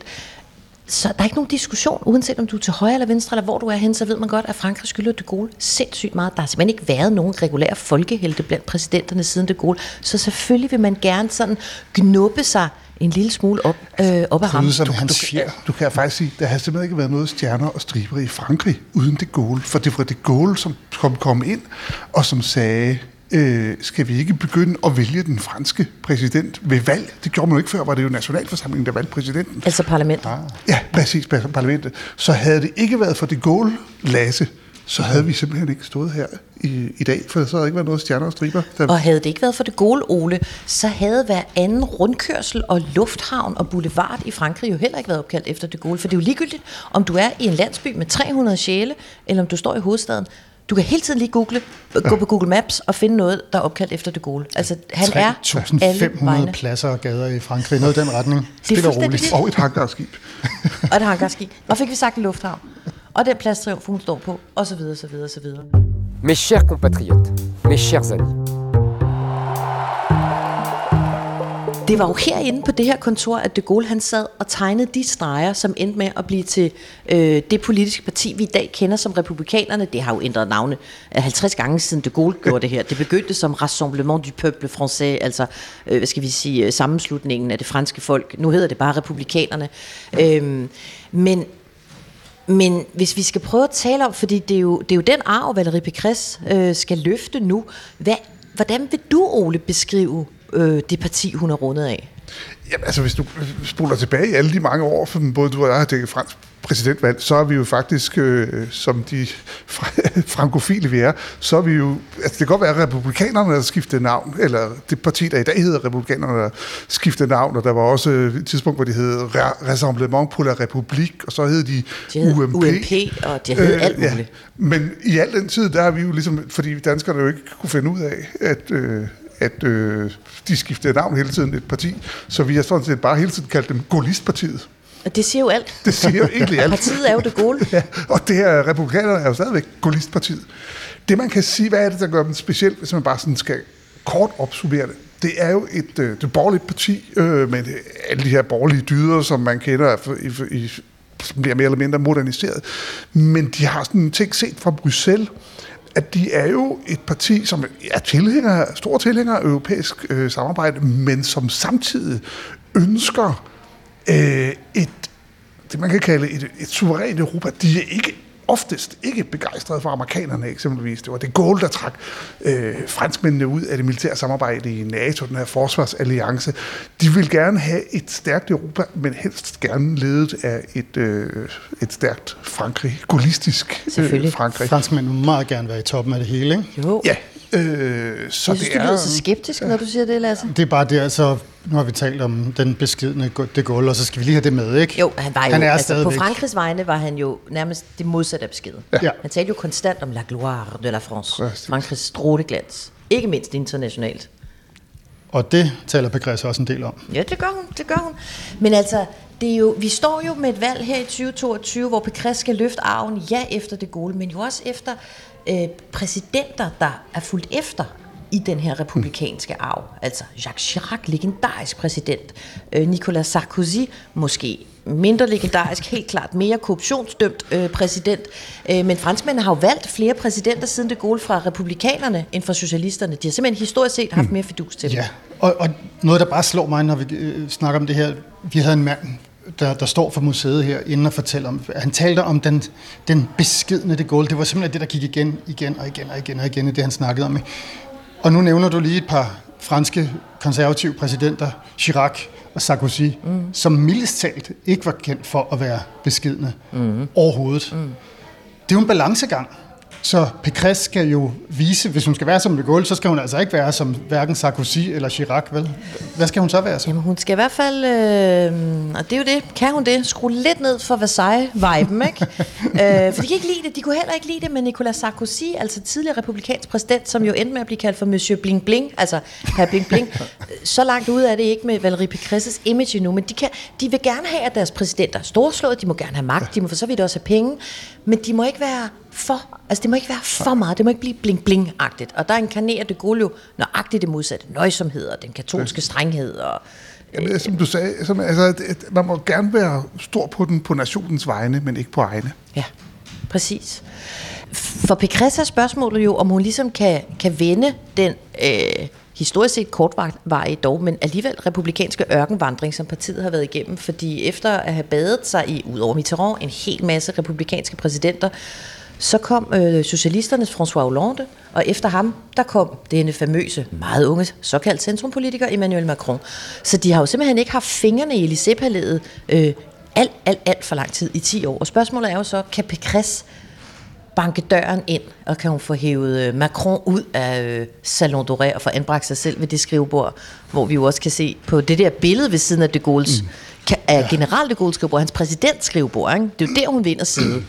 Så der er ikke nogen diskussion, uanset om du er til højre eller venstre, eller hvor du er hen, så ved man godt, at Frankrig skylder de Gaulle sindssygt meget. Der har simpelthen ikke været nogen regulære folkehelte blandt præsidenterne siden de Gaulle. Så selvfølgelig vil man gerne sådan gnuppe sig en lille smule op, øh, op af ham. Som du, hans du, fjer. du kan faktisk sige, der har simpelthen ikke været noget stjerner og striber i Frankrig uden det Gaulle. For det var det Gaulle, som kom, kom ind og som sagde, øh, skal vi ikke begynde at vælge den franske præsident ved valg? Det gjorde man jo ikke før, var det jo nationalforsamlingen, der valgte præsidenten. Altså parlamentet. Ah. Ja, præcis, parlamentet. Så havde det ikke været for det Gaulle, Lasse, så havde vi simpelthen ikke stået her i, i dag, for så havde ikke været noget stjerner og striber. Der... Og havde det ikke været for det gode, Ole, så havde hver anden rundkørsel og lufthavn og boulevard i Frankrig jo heller ikke været opkaldt efter det gode. For det er jo ligegyldigt, om du er i en landsby med 300 sjæle, eller om du står i hovedstaden. Du kan hele tiden lige google, gå på Google Maps og finde noget, der er opkaldt efter det gode. Altså, han er 3.500 pladser og gader i Frankrig, noget i den retning. Det er roligt. Og et hangarskib. og et hangarskib. Og fik vi sagt en lufthavn og den plads, hun står på, og så videre, så videre, så videre. Mes chers compatriotes, mes chers amis. Det var jo herinde på det her kontor, at de Gaulle han sad og tegnede de streger, som endte med at blive til øh, det politiske parti, vi i dag kender som republikanerne. Det har jo ændret navne 50 gange siden de Gaulle gjorde det her. Det begyndte som Rassemblement du Peuple Français, altså øh, hvad skal vi sige, øh, sammenslutningen af det franske folk. Nu hedder det bare republikanerne. Øh, men men hvis vi skal prøve at tale om, fordi det er jo, det er jo den arv, Valerie Pécresse øh, skal løfte nu. Hvad, hvordan vil du, Ole, beskrive øh, det parti, hun er rundet af? Jamen altså, hvis du øh, spoler tilbage i alle de mange år, for både du og jeg har dækket fransk præsidentvalg, så er vi jo faktisk, øh, som de frankofile vi er, så er vi jo, altså det kan godt være, at republikanerne har skiftet navn, eller det parti, der i dag hedder republikanerne, har skiftet navn, og der var også et tidspunkt, hvor de hed Rassemblement pour la République, og så hed de, de hed UMP. UMP, og de hed øh, alt muligt. Ja. Men i al den tid, der har vi jo ligesom, fordi danskerne jo ikke kunne finde ud af, at... Øh, at øh, de skiftede navn hele tiden, et parti. Så vi har sådan set bare hele tiden kaldt dem Gaullistpartiet. Og det siger jo alt. Det siger jo egentlig alt. Partiet er jo det gode. ja, og det her republikanerne er jo stadigvæk Gaullistpartiet. Det man kan sige, hvad er det, der gør dem specielt, hvis man bare sådan skal kort opsummere det, det er jo et øh, det borgerligt parti øh, med alle de her borgerlige dyder, som man kender i, i, som bliver mere eller mindre moderniseret. Men de har sådan en ting set fra Bruxelles, at de er jo et parti, som er tilhænger, stor tilhænger af europæisk øh, samarbejde, men som samtidig ønsker øh, et, det man kan kalde et, et suverænt Europa. De er ikke oftest ikke begejstret for amerikanerne eksempelvis. Det var det Gaulle, der trak øh, franskmændene ud af det militære samarbejde i NATO, den her forsvarsalliance. De vil gerne have et stærkt Europa, men helst gerne ledet af et, øh, et stærkt Frankrig, gaullistisk øh, Frankrig. Franskmændene vil meget gerne være i toppen af det hele, ikke? Jo. Ja, Øh, så jeg synes, det du lyder så skeptisk, når du siger det, Lasse. Det er bare det, altså, nu har vi talt om den beskidende de Gaulle, og så skal vi lige have det med, ikke? Jo, han var jo, han er altså, på Frankrigs vegne var han jo nærmest det modsatte af beskeden. Ja. Han talte jo konstant om la gloire de la France, Præcis. Frankrigs stråleglans, ikke mindst internationalt. Og det taler Pegres også en del om. Ja, det gør hun, det gør hun. Men altså, det er jo, vi står jo med et valg her i 2022, hvor Pegres skal løfte arven, ja, efter det gode, men jo også efter øh, præsidenter, der er fuldt efter i den her republikanske arv. Altså Jacques Chirac, legendarisk præsident. Øh, Nicolas Sarkozy, måske mindre legendarisk, helt klart mere korruptionsdømt øh, præsident. Øh, men franskmændene har jo valgt flere præsidenter siden det gode fra republikanerne end fra socialisterne. De har simpelthen historisk set haft mere fidus til Ja, og, og noget, der bare slår mig, når vi øh, snakker om det her, vi havde en mand der, der står for museet her, inden at fortælle om, han talte om den, den beskidende de Gaulle. Det var simpelthen det, der gik igen, igen og igen og igen og igen det, han snakkede om. Og nu nævner du lige et par franske konservative præsidenter, Chirac og Sarkozy, mm. som mildest talt ikke var kendt for at være beskidende mm. overhovedet. Mm. Det er jo en balancegang. Så Pécresse skal jo vise, hvis hun skal være som de Gaulle, så skal hun altså ikke være som hverken Sarkozy eller Chirac, vel? Hvad skal hun så være som? Jamen, hun skal i hvert fald, øh, og det er jo det, kan hun det, skrue lidt ned for Versailles-viben, ikke? øh, for de kan ikke lide det, de kunne heller ikke lide det, men Nicolas Sarkozy, altså tidligere republikansk præsident, som jo endte med at blive kaldt for Monsieur Bling Bling, altså herr Bling Bling, så langt ude er det ikke med Valérie Pécresses image endnu, men de, kan, de vil gerne have, at deres præsidenter er storslået, de må gerne have magt, de må for så vidt også have penge, men de må ikke være for, altså det må ikke være for meget, det må ikke blive bling-bling-agtigt. Og der inkarnerer det gode jo nøjagtigt det modsatte, nøjsomhed og den katolske strenghed og Jamen, som du sagde, som, altså, man må gerne være stor på den på nationens vegne, men ikke på egne. Ja, præcis. For Pécresse er spørgsmålet jo, om hun ligesom kan, kan vende den øh, historisk set kortvarige dog, men alligevel republikanske ørkenvandring, som partiet har været igennem, fordi efter at have badet sig i, ud over Mitterrand, en hel masse republikanske præsidenter, så kom øh, socialisternes François Hollande, og efter ham, der kom denne famøse, meget unge, såkaldt centrumpolitiker Emmanuel Macron. Så de har jo simpelthen ikke haft fingrene i Élysée-palæet øh, alt, alt, alt for lang tid, i 10 år. Og spørgsmålet er jo så, kan Pécresse banke døren ind, og kan hun få hævet øh, Macron ud af øh, Salon Doré og få anbragt sig selv ved det skrivebord, hvor vi jo også kan se på det der billede ved siden af de Gaulle's, mm. af general de Gaulle's skrivebord, hans præsidentskrivebord, ikke? det er jo der, hun vinder side.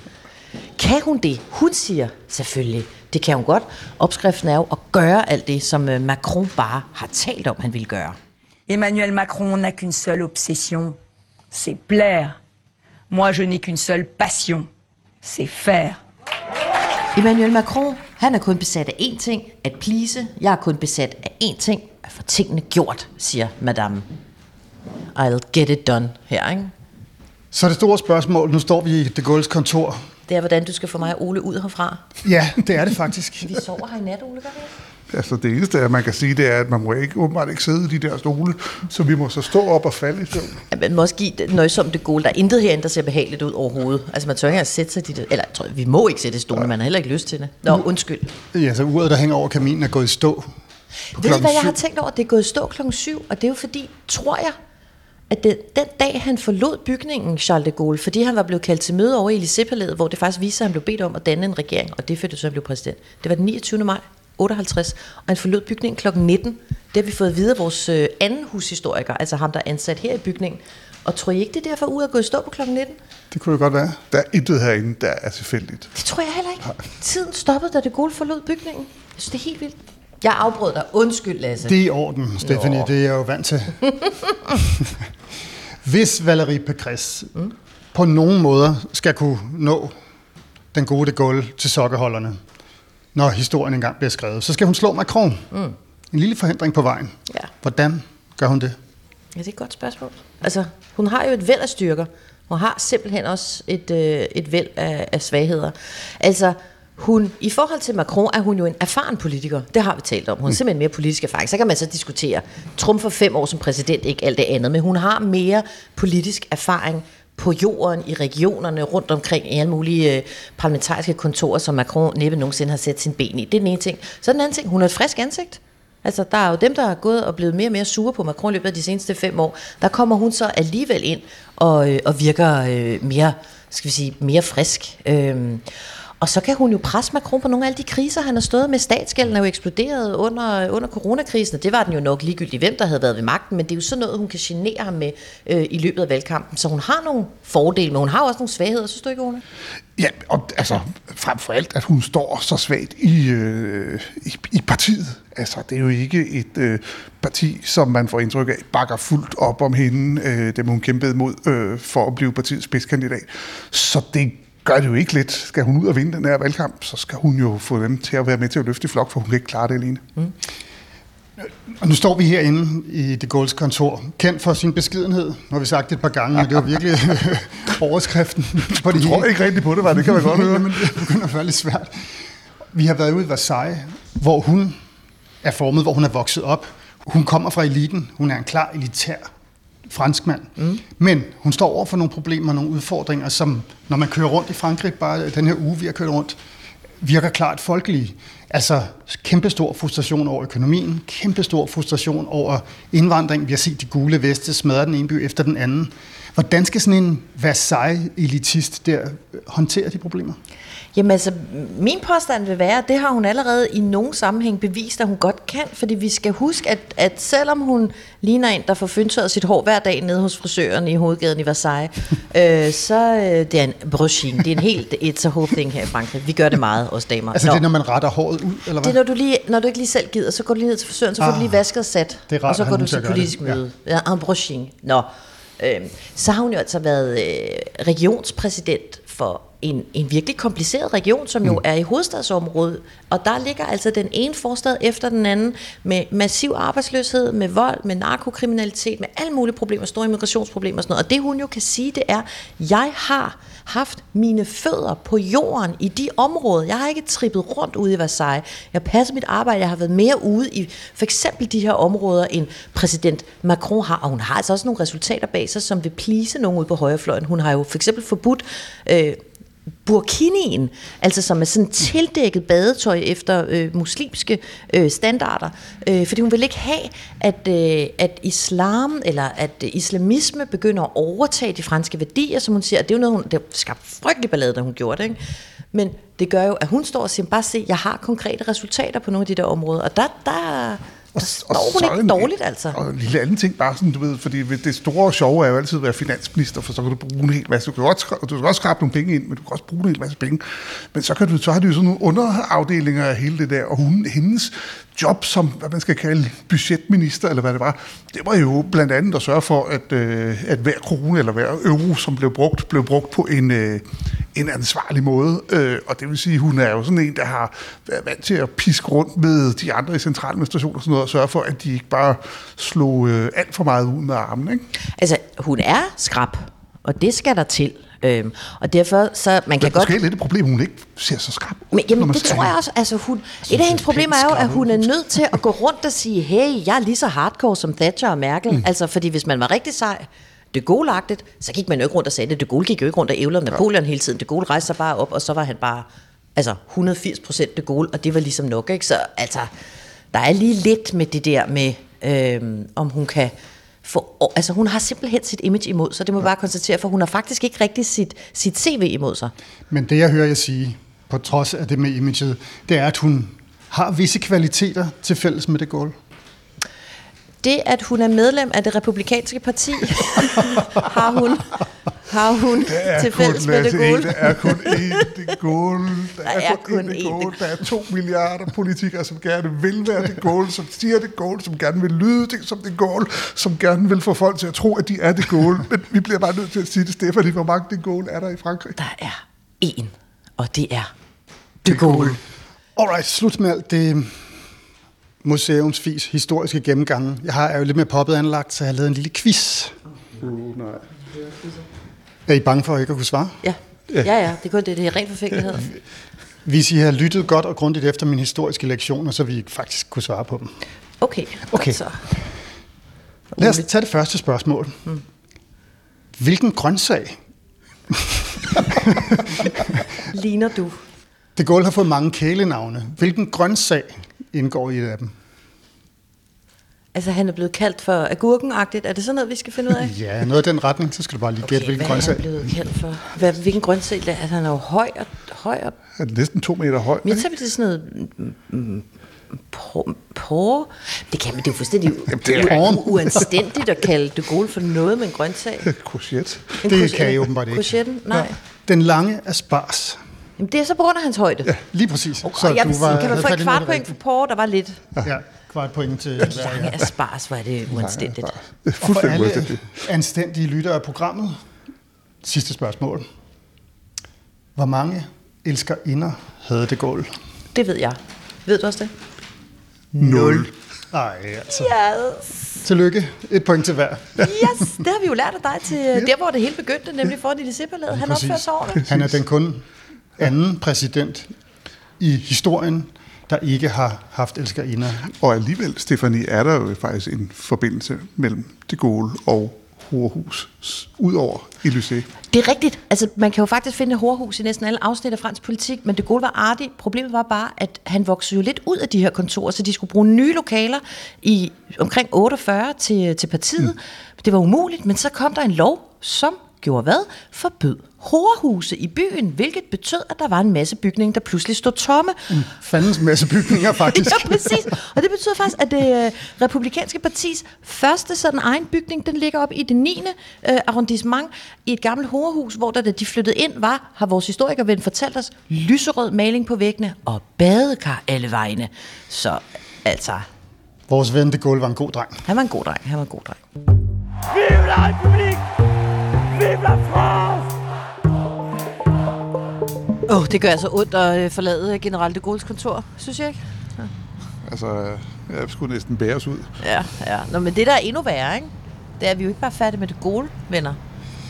Kan hun det? Hun siger selvfølgelig, det kan hun godt. Opskriften er jo at gøre alt det, som øh, Macron bare har talt om, han vil gøre. Emmanuel Macron n'a qu'une seule obsession, c'est plaire. Moi, je n'ai qu'une seule passion, c'est faire. Emmanuel Macron, han er kun besat af én ting, at please. Jeg er kun besat af én ting, at få tingene gjort, siger madame. I'll get it done her, ikke? Så det store spørgsmål, nu står vi i De Gaulle's kontor. Det er, hvordan du skal få mig og Ole ud herfra. Ja, det er det faktisk. Vi sover her i nat, Ole, gør vi? Altså det eneste, man kan sige, det er, at man må ikke, åbenbart ikke sidde i de der stole, så vi må så stå op og falde i søvn. Ja, man må også give det nøjsomt det gode. Der er intet herinde, der ser behageligt ud overhovedet. Altså man tør ikke engang sætte sig i det. Eller tror, vi må ikke sætte i stolen, man har heller ikke lyst til det. Nå, undskyld. Ja, så uret, der hænger over kaminen, er gået i stå. Ved du, hvad jeg har tænkt over? Det er gået i stå klokken syv, og det er jo fordi, tror jeg, at den, den dag, han forlod bygningen, Charles de Gaulle, fordi han var blevet kaldt til møde over i Élysée-palæet, hvor det faktisk viste sig, at han blev bedt om at danne en regering, og det førte så, han blev præsident. Det var den 29. maj 58, og han forlod bygningen kl. 19. Det har vi fået videre vores øh, anden hushistoriker, altså ham, der er ansat her i bygningen. Og tror I ikke, det er derfor, ude at gå i stå på kl. 19? Det kunne jo godt være. Der er intet herinde, der er tilfældigt. Det tror jeg heller ikke. Tiden stoppede, da det Gaulle forlod bygningen. Jeg synes, det er helt vildt. Jeg afbrød dig. Undskyld, Lasse. Det er i orden, Stephanie. Nå. Det er jeg jo vant til. Hvis Valérie Pécresse mm. på nogen måder skal kunne nå den gode de Gaulle til sokkeholderne, når historien engang bliver skrevet, så skal hun slå Macron. Mm. En lille forhindring på vejen. Ja. Hvordan gør hun det? Ja, det er et godt spørgsmål. Altså, hun har jo et væld af styrker. Hun har simpelthen også et, øh, et væld af, af svagheder. Altså, hun, i forhold til Macron er hun jo en erfaren politiker. Det har vi talt om. Hun er simpelthen mere politisk erfaring. Så kan man så diskutere, Trump for fem år som præsident, ikke alt det andet, men hun har mere politisk erfaring på jorden, i regionerne, rundt omkring i alle mulige øh, parlamentariske kontorer, som Macron næppe nogensinde har sat sin ben i. Det er den ene ting. Så den anden ting, hun har et frisk ansigt. Altså, der er jo dem, der er gået og blevet mere og mere sure på Macron i løbet af de seneste fem år. Der kommer hun så alligevel ind og, øh, og virker øh, mere, skal vi sige, mere frisk. Øhm, og så kan hun jo presse Macron på nogle af alle de kriser, han har stået med. Statsgælden er jo eksploderet under, under coronakrisen, og det var den jo nok ligegyldigt, hvem der havde været ved magten, men det er jo sådan noget, hun kan genere ham med øh, i løbet af valgkampen. Så hun har nogle fordele, men hun har også nogle svagheder, synes du ikke, Ole? Ja, og altså frem for alt, at hun står så svagt i, øh, i, i partiet. Altså, det er jo ikke et øh, parti, som man får indtryk af, bakker fuldt op om hende, øh, dem hun kæmpede mod øh, for at blive partiets spidskandidat. Så det gør det jo ikke lidt. Skal hun ud og vinde den her valgkamp, så skal hun jo få dem til at være med til at løfte i flok, for hun kan ikke klare det alene. Mm. Og nu står vi herinde i det Gaulle's kontor, kendt for sin beskedenhed. Nu har vi sagt det et par gange, men det var virkelig overskriften på det Jeg tror ikke rigtig på det, var det kan man godt høre. men det begynder at være lidt svært. Vi har været ude i Versailles, hvor hun er formet, hvor hun er vokset op. Hun kommer fra eliten. Hun er en klar elitær franskmand. Mm. Men hun står over for nogle problemer, nogle udfordringer, som når man kører rundt i Frankrig, bare den her uge, vi har kørt rundt, virker klart folkelige. Altså kæmpestor frustration over økonomien, kæmpestor frustration over indvandring. Vi har set de gule veste smadre den ene by efter den anden. Hvordan skal sådan en Versailles-elitist der håndtere de problemer? Jamen altså, min påstand vil være, at det har hun allerede i nogen sammenhæng bevist, at hun godt kan, fordi vi skal huske, at, at selvom hun ligner en, der får fyndtøjet sit hår hver dag nede hos frisøren i hovedgaden i Versailles, øh, så øh, det er en brushing. Det er en helt it's a whole thing her i Frankrig. Vi gør det meget, os damer. Altså det er, når man retter håret ud, eller hvad? Det er, når du, lige, når du ikke lige selv gider, så går du lige ned til frisøren, så får ah, du lige vasket og sat, det er rart, og så går du til politisk møde. Ja. ja, en brushing. Nå, øh, så har hun jo altså været øh, regionspræsident for en, en virkelig kompliceret region, som jo mm. er i hovedstadsområdet. Og der ligger altså den ene forstad efter den anden med massiv arbejdsløshed, med vold, med narkokriminalitet, med alle mulige problemer, store immigrationsproblemer og sådan noget. Og det hun jo kan sige, det er, jeg har haft mine fødder på jorden i de områder. Jeg har ikke trippet rundt ude i Versailles. Jeg har passet mit arbejde. Jeg har været mere ude i for eksempel de her områder, end præsident Macron har. Og hun har altså også nogle resultater bag sig, som vil plise nogen ude på højrefløjen. Hun har jo for eksempel forbudt øh, burkinien, altså som er sådan tildækket badetøj efter øh, muslimske øh, standarder. Øh, fordi hun vil ikke have, at, øh, at islam eller at islamisme begynder at overtage de franske værdier, som hun siger. Det er jo noget, hun, det skabte frygtelig ballade, da hun gjorde det. Ikke? Men det gør jo, at hun står og siger, bare se, jeg har konkrete resultater på nogle af de der områder. Og der, der, og, og hun ikke en, dårligt, altså. Og en lille anden ting, bare sådan, du ved, fordi det store og sjove er jo altid at være finansminister, for så kan du bruge en hel masse. Du kan, også, du kan også skrabe nogle penge ind, men du kan også bruge en hel masse penge. Men så, kan du, så har du jo sådan nogle underafdelinger af hele det der, og hun, hendes job som, hvad man skal kalde, budgetminister, eller hvad det var, det var jo blandt andet at sørge for, at, øh, at hver krone eller hver euro, som blev brugt, blev brugt på en, øh, en ansvarlig måde. Øh, og det vil sige, hun er jo sådan en, der har været vant til at piske rundt med de andre i centraladministrationen og sådan noget, og sørge for, at de ikke bare slog øh, alt for meget ud med armen. Ikke? Altså, hun er skrab, og det skal der til. Øhm, og derfor, så man kan godt... Det er lidt et problem, hun ikke ser så skrab ud, Men, jamen, det tror jeg også. Altså, hun, et af hendes problemer er jo, at hun er nødt til at gå rundt og sige, hey, jeg er lige så hardcore som Thatcher og Merkel. Mm. Altså, fordi hvis man var rigtig sej, de gaulle så gik man jo ikke rundt og sagde det. De Gaulle gik jo ikke rundt og ævlede Napoleon ja. hele tiden. De Gaulle rejste sig bare op, og så var han bare altså 180 procent de Gaulle, og det var ligesom nok. Ikke? Så altså, der er lige lidt med det der med, øhm, om hun kan få... Altså, hun har simpelthen sit image imod sig, det må jeg bare konstatere, for hun har faktisk ikke rigtig sit, sit CV imod sig. Men det, jeg hører jer sige, på trods af det med imaget, det er, at hun har visse kvaliteter til fælles med det Gaulle det, at hun er medlem af det republikanske parti, har hun, har hun til fælles med det Gaulle. Det er kun én det Gaulle. Der, der er, er kun, kun én det Der er to milliarder politikere, som gerne vil være det Gaulle, som siger det Gaulle, som gerne vil lyde det som det Gaulle, som gerne vil få folk til at tro, at de er det Gaulle. Men vi bliver bare nødt til at sige det, Stefanie, hvor mange det Gaulle er der i Frankrig? Der er én, og det er det Gaulle. Alright, slut med alt det museumsvis historiske gennemgange. Jeg har jo lidt mere poppet anlagt, så jeg har lavet en lille quiz. Uh, nej. Er I bange for at ikke at kunne svare? Ja. Ja, ja, det er kun det, det er rent forfængelighed. Hvis I har lyttet godt og grundigt efter mine historiske lektioner, så vi faktisk kunne svare på dem. Okay, okay. så. Lad os tage det første spørgsmål. Hmm. Hvilken grøntsag ligner du? Det Gaulle har fået mange kælenavne. Hvilken grøntsag indgår i et af dem. Altså han er blevet kaldt for agurkenagtigt. Er det sådan noget, vi skal finde ud af? ja, noget af den retning. Så skal du bare lige gætte, okay, hvilken grøntsag. hvad er han blevet kaldt for? Hvad, hvilken grøntsag? Altså han er jo høj og... Høj og... Er det næsten to meter høj? Men jeg tager det sådan noget... Mm, på, det kan man, det er jo fuldstændig det er uanstændigt at kalde det gode for noget med en grøntsag. Courgette. Det kan I åbenbart ikke. Courgette? Nej. Ja. Den lange spars. Jamen, det er så på grund af hans højde. Ja, lige præcis. Okay, så jeg du var, kan man få et kvart point for Porre, der var lidt? Ja, kvart point til hver. Lange Aspars, hvor er det uanstændigt. Og for alle anstændige lyttere af programmet, sidste spørgsmål. Hvor mange elsker inder havde det gål? Det ved jeg. Ved du også det? Nul. Nej, altså. Yes. Tillykke. Et point til hver. yes, det har vi jo lært af dig til der, hvor det hele begyndte, nemlig for det Elysée-palæet. Han opfører sig ordentligt. Han er den kun anden præsident i historien, der ikke har haft elskerinder. Og alligevel, Stefanie, er der jo faktisk en forbindelse mellem de Gaulle og horehus s- ud over Élysée. Det er rigtigt. Altså, man kan jo faktisk finde horhus i næsten alle afsnit af fransk politik, men det gode var artigt. Problemet var bare, at han voksede jo lidt ud af de her kontorer, så de skulle bruge nye lokaler i omkring 48 til, til partiet. Mm. Det var umuligt, men så kom der en lov, som gjorde hvad? Forbød horehuse i byen, hvilket betød, at der var en masse bygninger, der pludselig stod tomme. Mm. Fandens masse bygninger, faktisk. ja, præcis. Og det betyder faktisk, at det øh, republikanske partis første sådan egen bygning, den ligger op i det 9. Øh, arrondissement i et gammelt horehus, hvor der, da de flyttede ind, var, har vores historikerven fortalt os, lyserød maling på væggene og badekar alle vegne. Så altså, Vores ven de Gaulle var en god dreng. han var en god dreng, han var en god dreng. Vive la République Vive la France Åh, oh, det gør altså ondt at øh, forlade General de Gaulle's kontor, synes jeg ikke? Altså, jeg skulle næsten bære os ud. Ja, ja. Nå, men det der er endnu værre, ikke? det er, at vi jo ikke bare færdige med det gode, venner.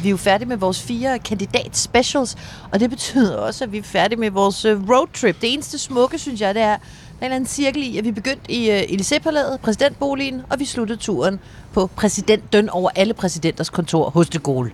Vi er jo færdige med vores fire kandidat specials, og det betyder også, at vi er færdige med vores øh, roadtrip. Det eneste smukke, synes jeg, det er, der er en eller anden cirkel i, at vi begyndte i uh, præsidentboligen, og vi sluttede turen på præsidentdøn over alle præsidenters kontor hos de Gaulle.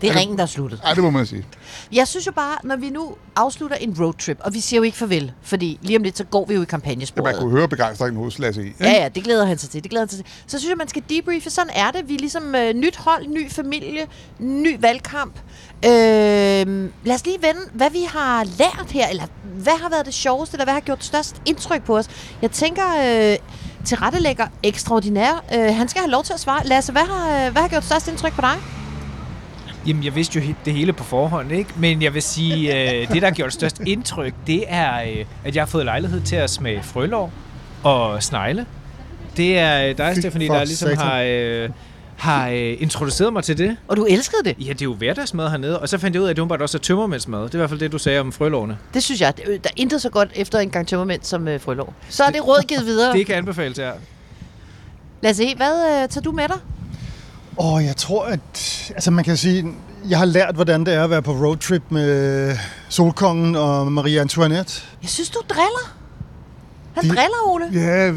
Det er ringen, der er sluttet. Ja, det må man sige. Jeg synes jo bare, når vi nu afslutter en roadtrip, og vi siger jo ikke farvel, fordi lige om lidt, så går vi jo i Ja, man kampagnesporet. kunne høre begejstringen hos Lasse E. Ja, ja, det glæder han sig til. Det glæder han sig til. Så synes jeg, man skal debriefe. Sådan er det. Vi er ligesom øh, nyt hold, ny familie, ny valgkamp. Øh, lad os lige vende, hvad vi har lært her, eller hvad har været det sjoveste, eller hvad har gjort størst indtryk på os. Jeg tænker, øh, tilrettelægger ekstraordinær. Øh, han skal have lov til at svare. Lasse, hvad har, øh, hvad har gjort størst indtryk på dig? Jamen, jeg vidste jo det hele på forhånd, ikke? Men jeg vil sige, øh, det, der har gjort størst indtryk, det er, øh, at jeg har fået lejlighed til at smage frølov og snegle. Det er øh, dig, Stefanie, for der ligesom satan. har, øh, har øh, introduceret mig til det. Og du elskede det? Ja, det er jo hverdagsmad hernede. Og så fandt jeg ud af, at det åbenbart også er tømmermændsmad. Det er i hvert fald det, du sagde om frølovene. Det synes jeg. Det- Der er intet så godt efter en gang tømmermænd som øh, frølov. Så er det råd givet videre. Det kan anbefales her. Lasse E., hvad øh, tager du med dig? Åh, oh, jeg tror, at... Altså, man kan sige, jeg har lært, hvordan det er at være på roadtrip med Solkongen og Marie Antoinette. Jeg synes, du driller. Han De- driller, Ole. Ja,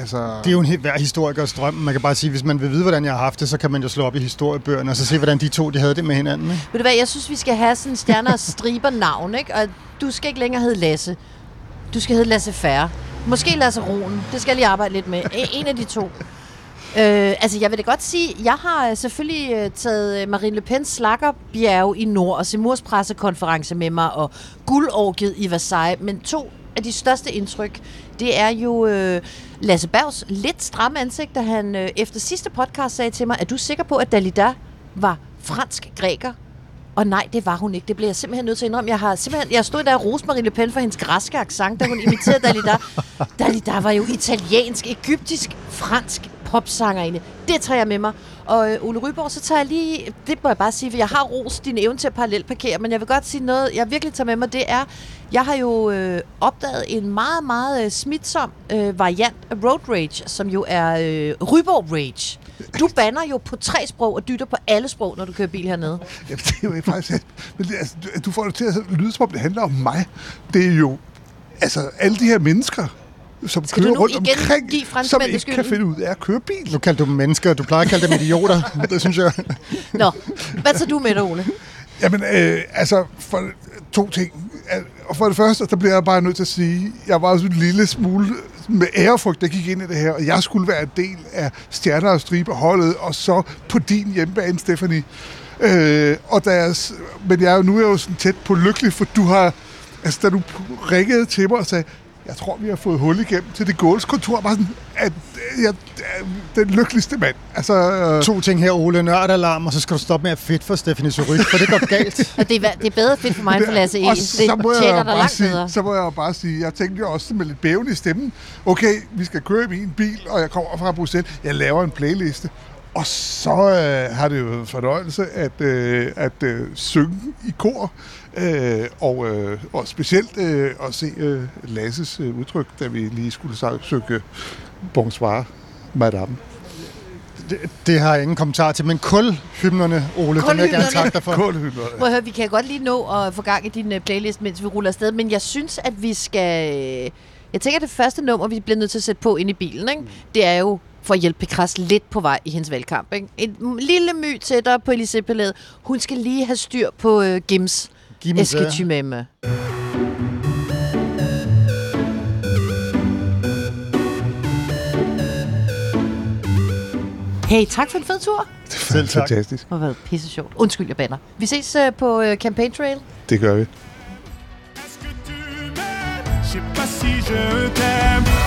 altså... Det er jo en helt hver historikers drøm. Man kan bare sige, hvis man vil vide, hvordan jeg har haft det, så kan man jo slå op i historiebøgerne og så se, hvordan de to de havde det med hinanden. Ikke? Ved du hvad, jeg synes, vi skal have sådan en stjerner og striber navn, ikke? Og du skal ikke længere hedde Lasse. Du skal hedde Lasse Færre. Måske Lasse Roen. Det skal jeg lige arbejde lidt med. E- En af de to. Øh, altså, jeg vil da godt sige, jeg har øh, selvfølgelig øh, taget øh, Marine Le Pen's slakkerbjerg i Nord og Semurs pressekonference med mig og guldårgiet i Versailles. Men to af de største indtryk, det er jo øh, Lasse Bergs lidt stramme ansigt, da han øh, efter sidste podcast sagde til mig, er du sikker på, at Dalida var fransk græker? Og nej, det var hun ikke. Det blev jeg simpelthen nødt til at indrømme. Jeg har simpelthen, jeg stod der og roste Marie Le Pen for hendes græske accent, da hun imiterede Dalida. Dalida var jo italiensk, egyptisk, fransk popsangerinde. Det tager jeg med mig. Og øh, Ole Ryborg, så tager jeg lige, det må jeg bare sige, for jeg har rost din evne til at parallelparkere, men jeg vil godt sige noget, jeg virkelig tager med mig, det er, jeg har jo øh, opdaget en meget, meget øh, smitsom øh, variant af road rage, som jo er øh, Ryborg rage. Du banner jo på tre sprog og dytter på alle sprog, når du kører bil hernede. Jamen, det er jo ikke faktisk... Men det, altså, du- du får det til at lyde, som om det handler om mig. Det er jo... Altså, alle de her mennesker, som Skal du kører nu rundt igen omkring, give som ikke kan skylden? finde ud af at køre bil. Nu kalder du dem mennesker. Du plejer at kalde dem idioter. det synes jeg. Nå, hvad tager du med dig, Ole? Jamen, øh, altså, for to ting. Og for det første, der bliver jeg bare nødt til at sige, jeg var også en lille smule med ærefrygt, der gik ind i det her, og jeg skulle være en del af stjerner og striber holdet, og så på din hjemmebane, Stephanie. Øh, og da jeg, s- men jeg er jo nu er jeg jo sådan tæt på lykkelig, for du har, altså da du ringede til mig og sagde, jeg tror, vi har fået hul igennem til det gåls kontor, var sådan, at øh, jeg er den lykkeligste mand. Altså, øh, To ting her, Ole. Nørdalarm, og så skal du stoppe med at fedt for Stephanie Suryk, for det går galt. Og det, er, det er bedre fedt for mig end for Lasse E. Og Det så må jeg bare sige, bedre. så må jeg bare sige, jeg tænkte jo også med lidt bævende i stemmen, okay, vi skal køre i min bil, og jeg kommer fra Bruxelles, jeg laver en playliste, og så øh, har det jo været en fornøjelse at, øh, at øh, synge i kor, øh, og, øh, og specielt øh, at se øh, Lasses øh, udtryk, da vi lige skulle synge Bonsoir, Madame. Det, det har jeg ingen kommentar til, men kulhymnerne, Ole, dem vil jeg gerne Kulhymnerne. takke dig for. Prøv at høre, vi kan godt lige nå at få gang i din øh, playlist, mens vi ruller afsted, men jeg synes, at vi skal... Jeg tænker, at det første nummer, vi bliver nødt til at sætte på ind i bilen, ikke? det er jo for at hjælpe Pécresse lidt på vej i hendes valgkamp. Ikke? Et lille my tættere på Elisabeth Hun skal lige have styr på øh, Gims Gims, ja. esketymemme. Hey, tak for en fed tur. Selv tak. Fantastisk. Det har været pisse sjovt. Undskyld, jeg banner. Vi ses øh, på øh, Campaign Trail. Det gør vi. Je sais pas si je t'aime.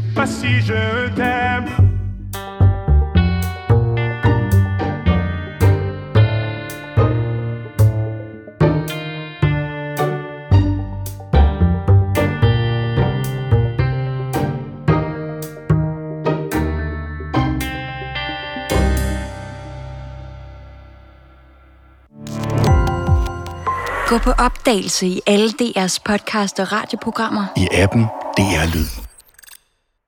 Sais pas si je t'aime. Gå på opdagelse i alle DR's podcast og radioprogrammer. I appen DR Lyd.